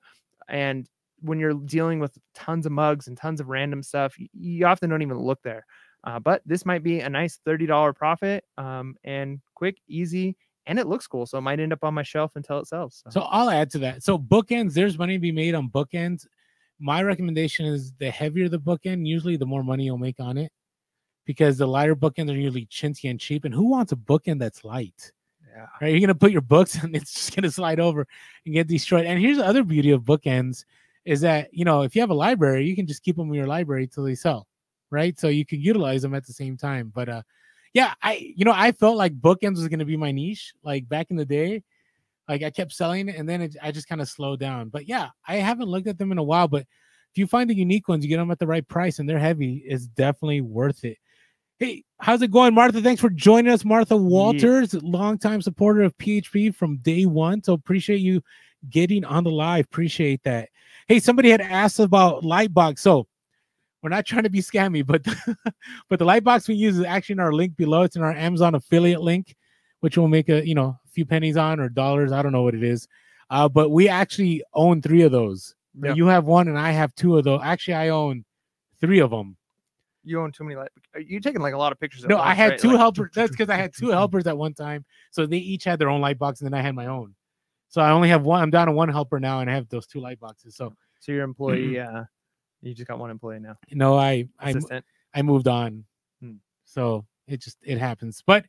And when you're dealing with tons of mugs and tons of random stuff, y- you often don't even look there. Uh, but this might be a nice $30 profit um, and quick, easy, and it looks cool. So it might end up on my shelf until it sells. So I'll add to that. So bookends, there's money to be made on bookends. My recommendation is the heavier the bookend, usually the more money you'll make on it, because the lighter bookends are usually chintzy and cheap. And who wants a bookend that's light? yeah. Right? You're gonna put your books and it's just gonna slide over and get destroyed. And here's the other beauty of bookends is that you know if you have a library, you can just keep them in your library till they sell, right? So you can utilize them at the same time. But uh, yeah, I you know I felt like bookends was gonna be my niche, like back in the day. Like I kept selling it, and then it, I just kind of slowed down. But yeah, I haven't looked at them in a while. But if you find the unique ones, you get them at the right price, and they're heavy. It's definitely worth it. Hey, how's it going, Martha? Thanks for joining us, Martha Walters, longtime supporter of PHP from day one. So appreciate you getting on the live. Appreciate that. Hey, somebody had asked about Lightbox. So we're not trying to be scammy, but but the Lightbox we use is actually in our link below. It's in our Amazon affiliate link, which will make a you know a few pennies on or dollars. I don't know what it is. Uh, but we actually own three of those. Yeah. You have one, and I have two of those. Actually, I own three of them. You own too many light. You're taking like a lot of pictures. No, I had right? two Like, helpers. That's because I had two helpers at one time. So they each had their own light box, and then I had my own. So I only have one. I'm down to one helper now, and I have those two light boxes. So So your employee, uh, you just got one employee now. No, I I I moved on. Hmm. So it just it happens. But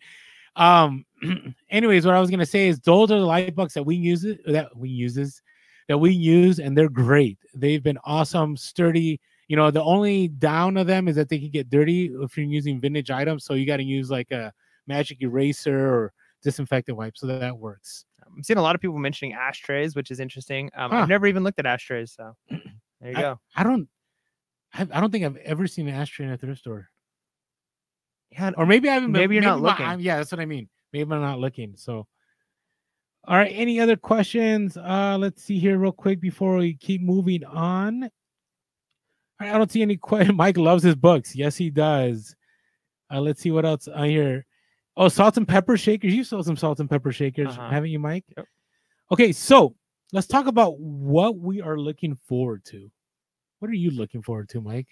um anyways, what I was gonna say is those are the light bucks that we use it that we uses that we use and they're great. They've been awesome, sturdy. You know, the only down of them is that they can get dirty if you're using vintage items. So you got to use like a magic eraser or disinfectant wipe. So that, that works. I'm seeing a lot of people mentioning ashtrays, which is interesting. Um, Huh. I've never even looked at ashtrays, so there you I- go. I don't I, I don't think I've ever seen an ashtray in a thrift store. Yeah, or maybe I haven't. been- Maybe you're not my- looking. I'm- yeah, that's what I mean. Maybe I'm not looking. So, all right. Any other questions? Uh, let's see here real quick before we keep moving on. All right, I don't see any question. Mike loves his books. Yes, he does. Uh, let's see what else I hear. Oh, salt and pepper shakers. You sold some salt and pepper shakers, Uh-huh. haven't you, Mike? Yep. Okay, so let's talk about what we are looking forward to. What are you looking forward to, Mike?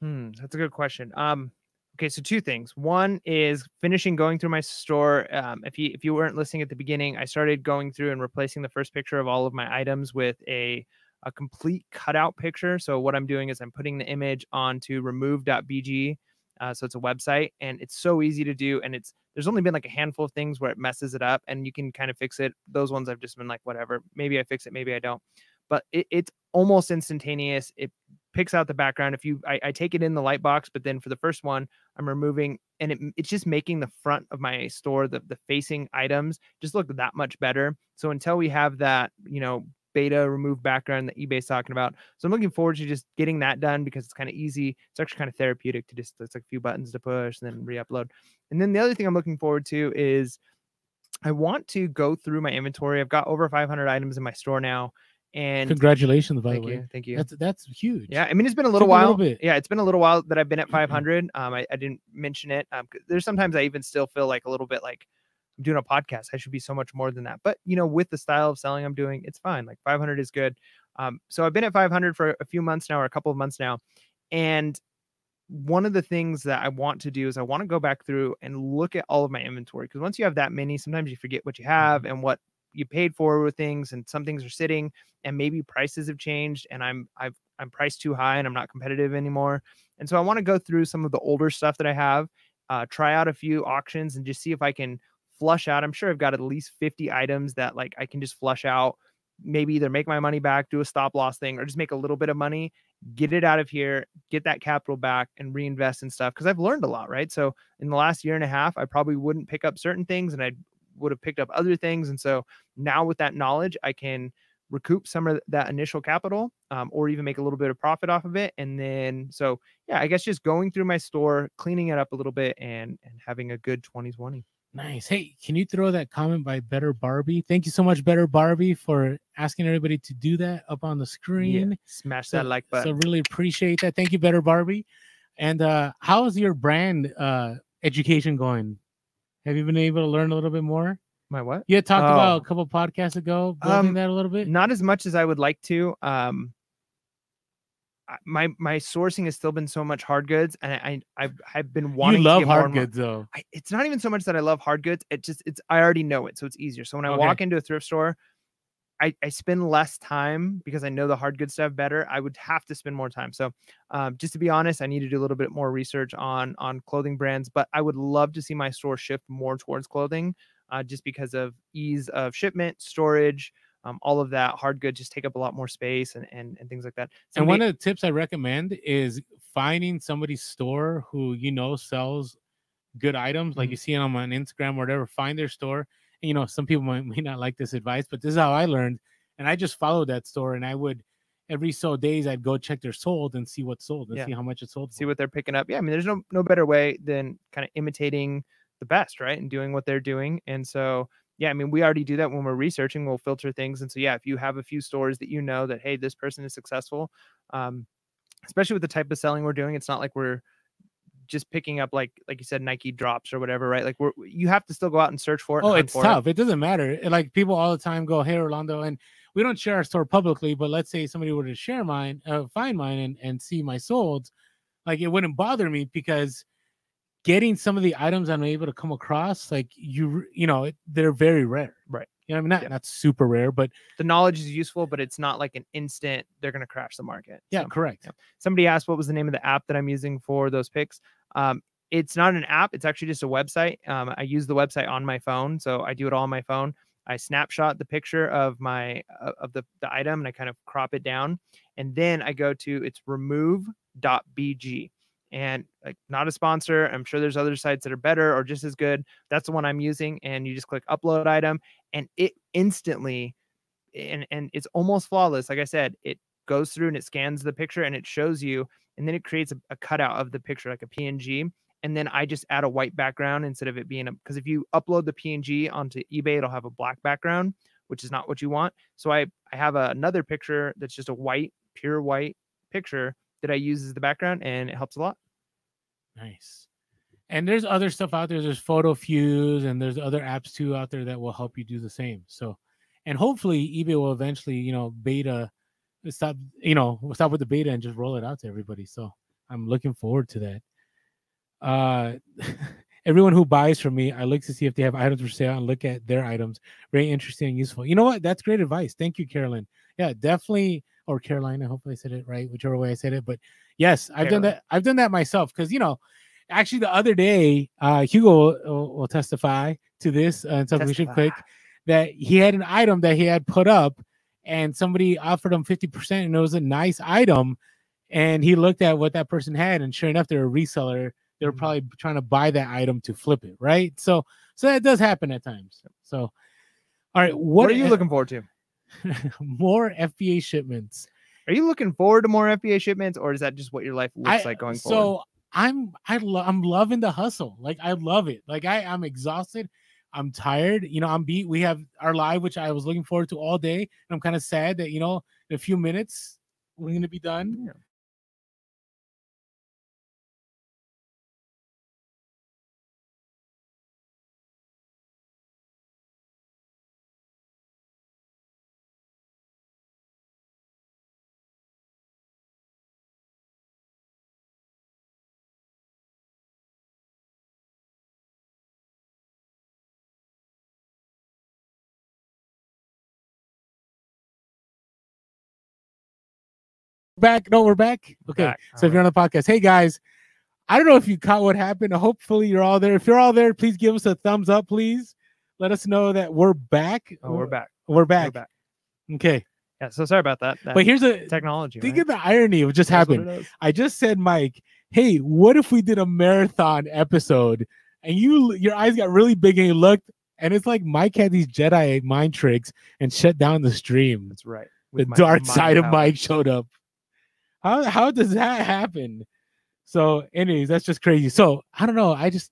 Hmm, that's a good question. Um, okay, so two things. One is finishing going through my store. Um, if you if you weren't listening at the beginning, I started going through and replacing the first picture of all of my items with a a complete cutout picture. So what I'm doing is I'm putting the image onto remove.bg. Uh, so it's a website and it's so easy to do. And it's there's only been like a handful of things where it messes it up and you can kind of fix it. Those ones I've just been like, whatever, maybe I fix it, maybe I don't. But it, it's almost instantaneous. It picks out the background. If you, I, I take it in the light box, but then for the first one, I'm removing, and it, it's just making the front of my store, the the facing items, just look that much better. So until we have that, you know, beta remove background that eBay's talking about, so I'm looking forward to just getting that done because it's kind of easy. It's actually kind of therapeutic to just it's like a few buttons to push and then re-upload. And then the other thing I'm looking forward to is I want to go through my inventory. I've got over 500 items in my store now, and Congratulations, by thank the way. you, thank you. That's that's huge. Yeah, I mean it's been a little Took a little while. bit. Yeah, it's been a little while that I've been at 500. Um, I, I didn't mention it. Um, there's sometimes I even still feel like a little bit like I'm doing a podcast. I should be so much more than that. But you know, with the style of selling I'm doing, it's fine. Like 500 is good. Um, so I've been at 500 for a few months now, or a couple of months now, and one of the things that I want to do is I want to go back through and look at all of my inventory because once you have that many, sometimes you forget what you have and what you paid for with things, and some things are sitting, and maybe prices have changed, and I'm I've I'm priced too high and I'm not competitive anymore. And so I want to go through some of the older stuff that I have, uh, try out a few auctions, and just see if I can flush out. I'm sure I've got at least 50 items that like I can just flush out. Maybe either make my money back, do a stop loss thing, or just make a little bit of money get it out of here, get that capital back, and reinvest in stuff. Because I've learned a lot, right? So in the last year and a half, I probably wouldn't pick up certain things, and I would have picked up other things. And so now with that knowledge, I can recoup some of that initial capital, um, or even make a little bit of profit off of it. And then, so yeah, I guess just going through my store, cleaning it up a little bit, and and having a good 2020. Nice. Hey, can you throw that comment by Better Barbie? Thank you so much, Better Barbie, for asking everybody to do that up on the screen. Smash So- that like button. So really appreciate that. Thank you, Better Barbie. And uh how is your brand uh education going? Have you been able to learn a little bit more? my what? You had talked about Oh. a couple podcasts ago, building Um, that a little bit. not as much as I would like to. Um, my my sourcing has still been so much hard goods, and I, I I've, I've been you wanting. love to hard goods though. I, it's not even so much that I love hard goods. It just it's I already know it, so it's easier. So when I Okay. walk into a thrift store, I, I spend less time because I know the hard good stuff better. I would have to spend more time. So um, just to be honest, I need to do a little bit more research on on clothing brands, but I would love to see my store shift more towards clothing, uh, just because of ease of shipment, storage, um, all of that. Hard goods just take up a lot more space and and, and things like that. So and one of the tips I recommend is finding somebody's store who you know sells good items, like Mhm. you see them on Instagram or whatever, find their store. And, you know, some people might, may not like this advice, but this is how I learned. And I just followed that store and I would every so days I'd go check their sold and see what sold and Yeah. see how much it sold. see for. what they're picking up. Yeah, I mean, there's no no better way than kind of imitating the best, right? And doing what they're doing. And so, yeah, I mean, we already do that when we're researching. We'll filter things. And so, yeah, if you have a few stores that you know that hey, this person is successful, um, especially with the type of selling we're doing, it's not like we're just picking up like like you said Nike drops or whatever, right? Like we're you have to still go out and search for it. Oh, it's tough. It. doesn't matter. Like people all the time go, "Hey, Orlando," and we don't share our store publicly. But let's say somebody were to share mine, uh, find mine, and and see my solds, like it wouldn't bother me because getting some of the items I'm able to come across, like you, you know, they're very rare. Right. You know, I mean, not Yeah. not super rare, but The knowledge is useful, but it's not like an instant. They're going to crash the market. yeah, So- correct. yeah. somebody asked what was the name of the app that I'm using for those picks. Um, it's not an app; it's actually just a website. Um, I use the website on my phone, so I do it all on my phone. I snapshot the picture of my uh, of the, the item and I kind of crop it down, and then I go to it's remove.bg. And like not a sponsor. I'm sure there's other sites that are better or just as good. That's the one I'm using. And you just click upload item, and it instantly and and it's almost flawless. Like I said, it goes through and it scans the picture and it shows you, and then it creates a, a cutout of the picture like a PNG. And then I just add a white background instead of it being a because if you upload the PNG onto eBay, it'll have a black background, which is not what you want. So I I have a, another picture that's just a white, pure white picture that I use as the background, and it helps a lot. Nice. And there's other stuff out there. There's Photo Fuse, and there's other apps too out there that will help you do the same. So, and hopefully eBay will eventually, you know, beta stop, you know, we'll stop with the beta and just roll it out to everybody. So I'm looking forward to that. Uh, everyone who buys from me, I look to see if they have items for sale and look at their items. Very interesting and useful. You know what? That's great advice. Thank you, Carolyn. Yeah, definitely. Or Carolina. Hopefully I said it right, whichever way I said it. But yes, I've done that. I've done that myself because you know, actually the other day, uh, Hugo will, will- testify to this uh, and something we should click that he had an item that he had put up and somebody offered him 50% and it was a nice item and he looked at what that person had and sure enough they're a reseller they were Mhm. probably trying to buy that item to flip it right so so that does happen at times so all right what, What, are you looking forward to? more fba shipments. Are you looking forward to more FBA shipments, or is that just what your life looks I- like going so forward? So I'm i lo- i'm loving the hustle. Like i love it. Like i i'm exhausted. I'm tired. You know i'm beat. We have our live which i was looking forward to all day. And i'm kind of sad that you know in a few minutes we're gonna be done. Yeah. Back no we're back okay back. so if you're on the podcast hey guys i don't know if you caught what happened hopefully you're all there if you're all there please give us a thumbs up please let us know that we're back Oh, we're back. we're back, We're back. okay Yeah. So sorry about that. that but here's a technology. think right? of the irony of what just That's happened. I just said, Mike, hey, what if we did a marathon episode and you your eyes got really big and you looked and it's like Mike had these Jedi mind tricks and shut down the stream. That's right. The with my dark side of. Mike showed up. How how does that happen? So, anyways, that's just crazy. So I don't know. I just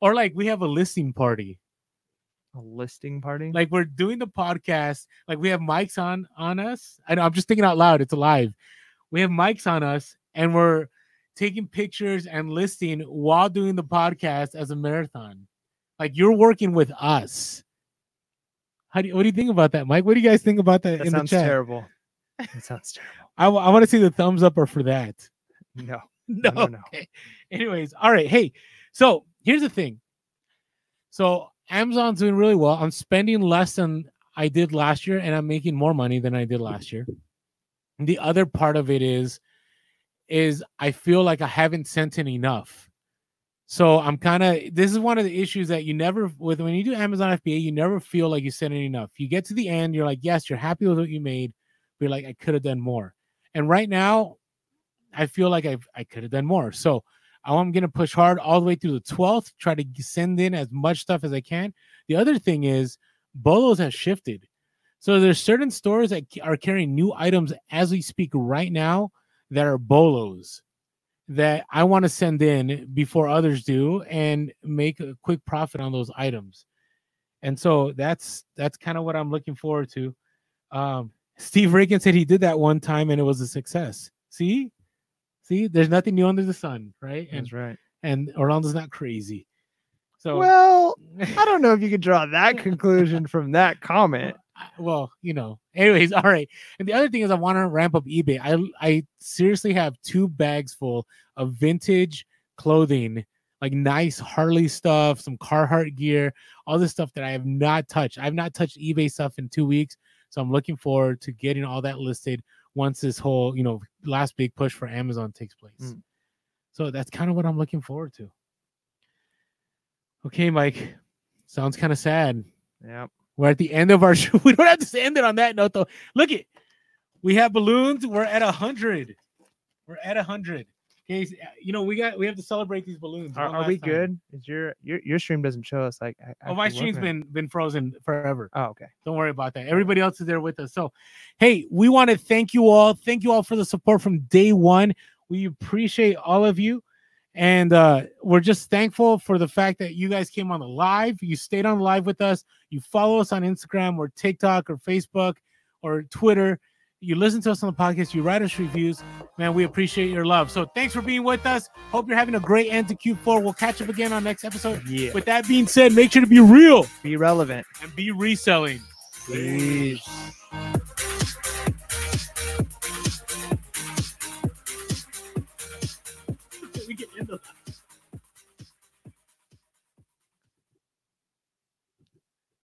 or like we have a listing party. A listing party. Like we're doing the podcast, like we have mics on on us. I know I'm just thinking out loud, it's live. We have mics on us and we're taking pictures and listing while doing the podcast as a marathon. Like you're working with us. How do you, what do you think about that, Mike? What do you guys think about that, that in the sounds chat? terrible. That sounds terrible. I, want to see the thumbs up or for that. No. No, no, no. Okay. Anyways, all right. Hey, so here's the thing. So Amazon's doing really well. I'm spending less than I did last year, and I'm making more money than I did last year. The other part of it is, is I feel like I haven't sent in enough. So I'm kind of this is one of the issues that you never with when you do Amazon FBA, you never feel like you sent in enough. You get to the end, you're like, yes, you're happy with what you made, but you're like, I could have done more. And right now, I feel like I've I could have done more. So I'm going to push hard all the way through the 12th, try to send in as much stuff as I can. The other thing is, Bolos has shifted. So there's certain stores that are carrying new items as we speak right now that are Bolos that I want to send in before others do and make a quick profit on those items. And so that's that's kind of what I'm looking forward to. Um, Steve Reagan said he did that one time and it was a success. See, see, there's nothing new under the sun, right? And That's right. and Orlando's not crazy. So Well, I don't know if you could draw that conclusion from that comment. Well, you know. Anyways, all right. And the other thing is, I want to ramp up eBay. I I seriously have two bags full of vintage clothing, like nice Harley stuff, some Carhartt gear, all this stuff that I have not touched. I've not touched eBay stuff in two weeks, so I'm looking forward to getting all that listed once this whole, you know, last big push for Amazon takes place. Mm. So that's kind of what I'm looking forward to. Okay, Mike. Sounds kind of sad. Yeah, We're at the end of our show. We don't have to end it on that note, though. Look it. We have balloons. We're at a 100. We're at a 100. Case, uh, you know, we got we have to celebrate these balloons. Are, are we time. good? Is your, your your stream doesn't show us like? I, I oh, my stream's been been frozen forever. Oh, okay. Don't worry about that. Everybody else is there with us. So, hey, we want to thank you all. Thank you all for the support from day one. We appreciate all of you, and uh, we're just thankful for the fact that you guys came on the live. You stayed on live with us. You follow us on Instagram or TikTok or Facebook or Twitter you listen to us on the podcast. You write us reviews. Man, we appreciate your love. So thanks for being with us. Hope you're having a great end to Q4. We'll catch up again on next episode. Yeah. With that being said, make sure to be real Be relevant. and be reselling. Peace.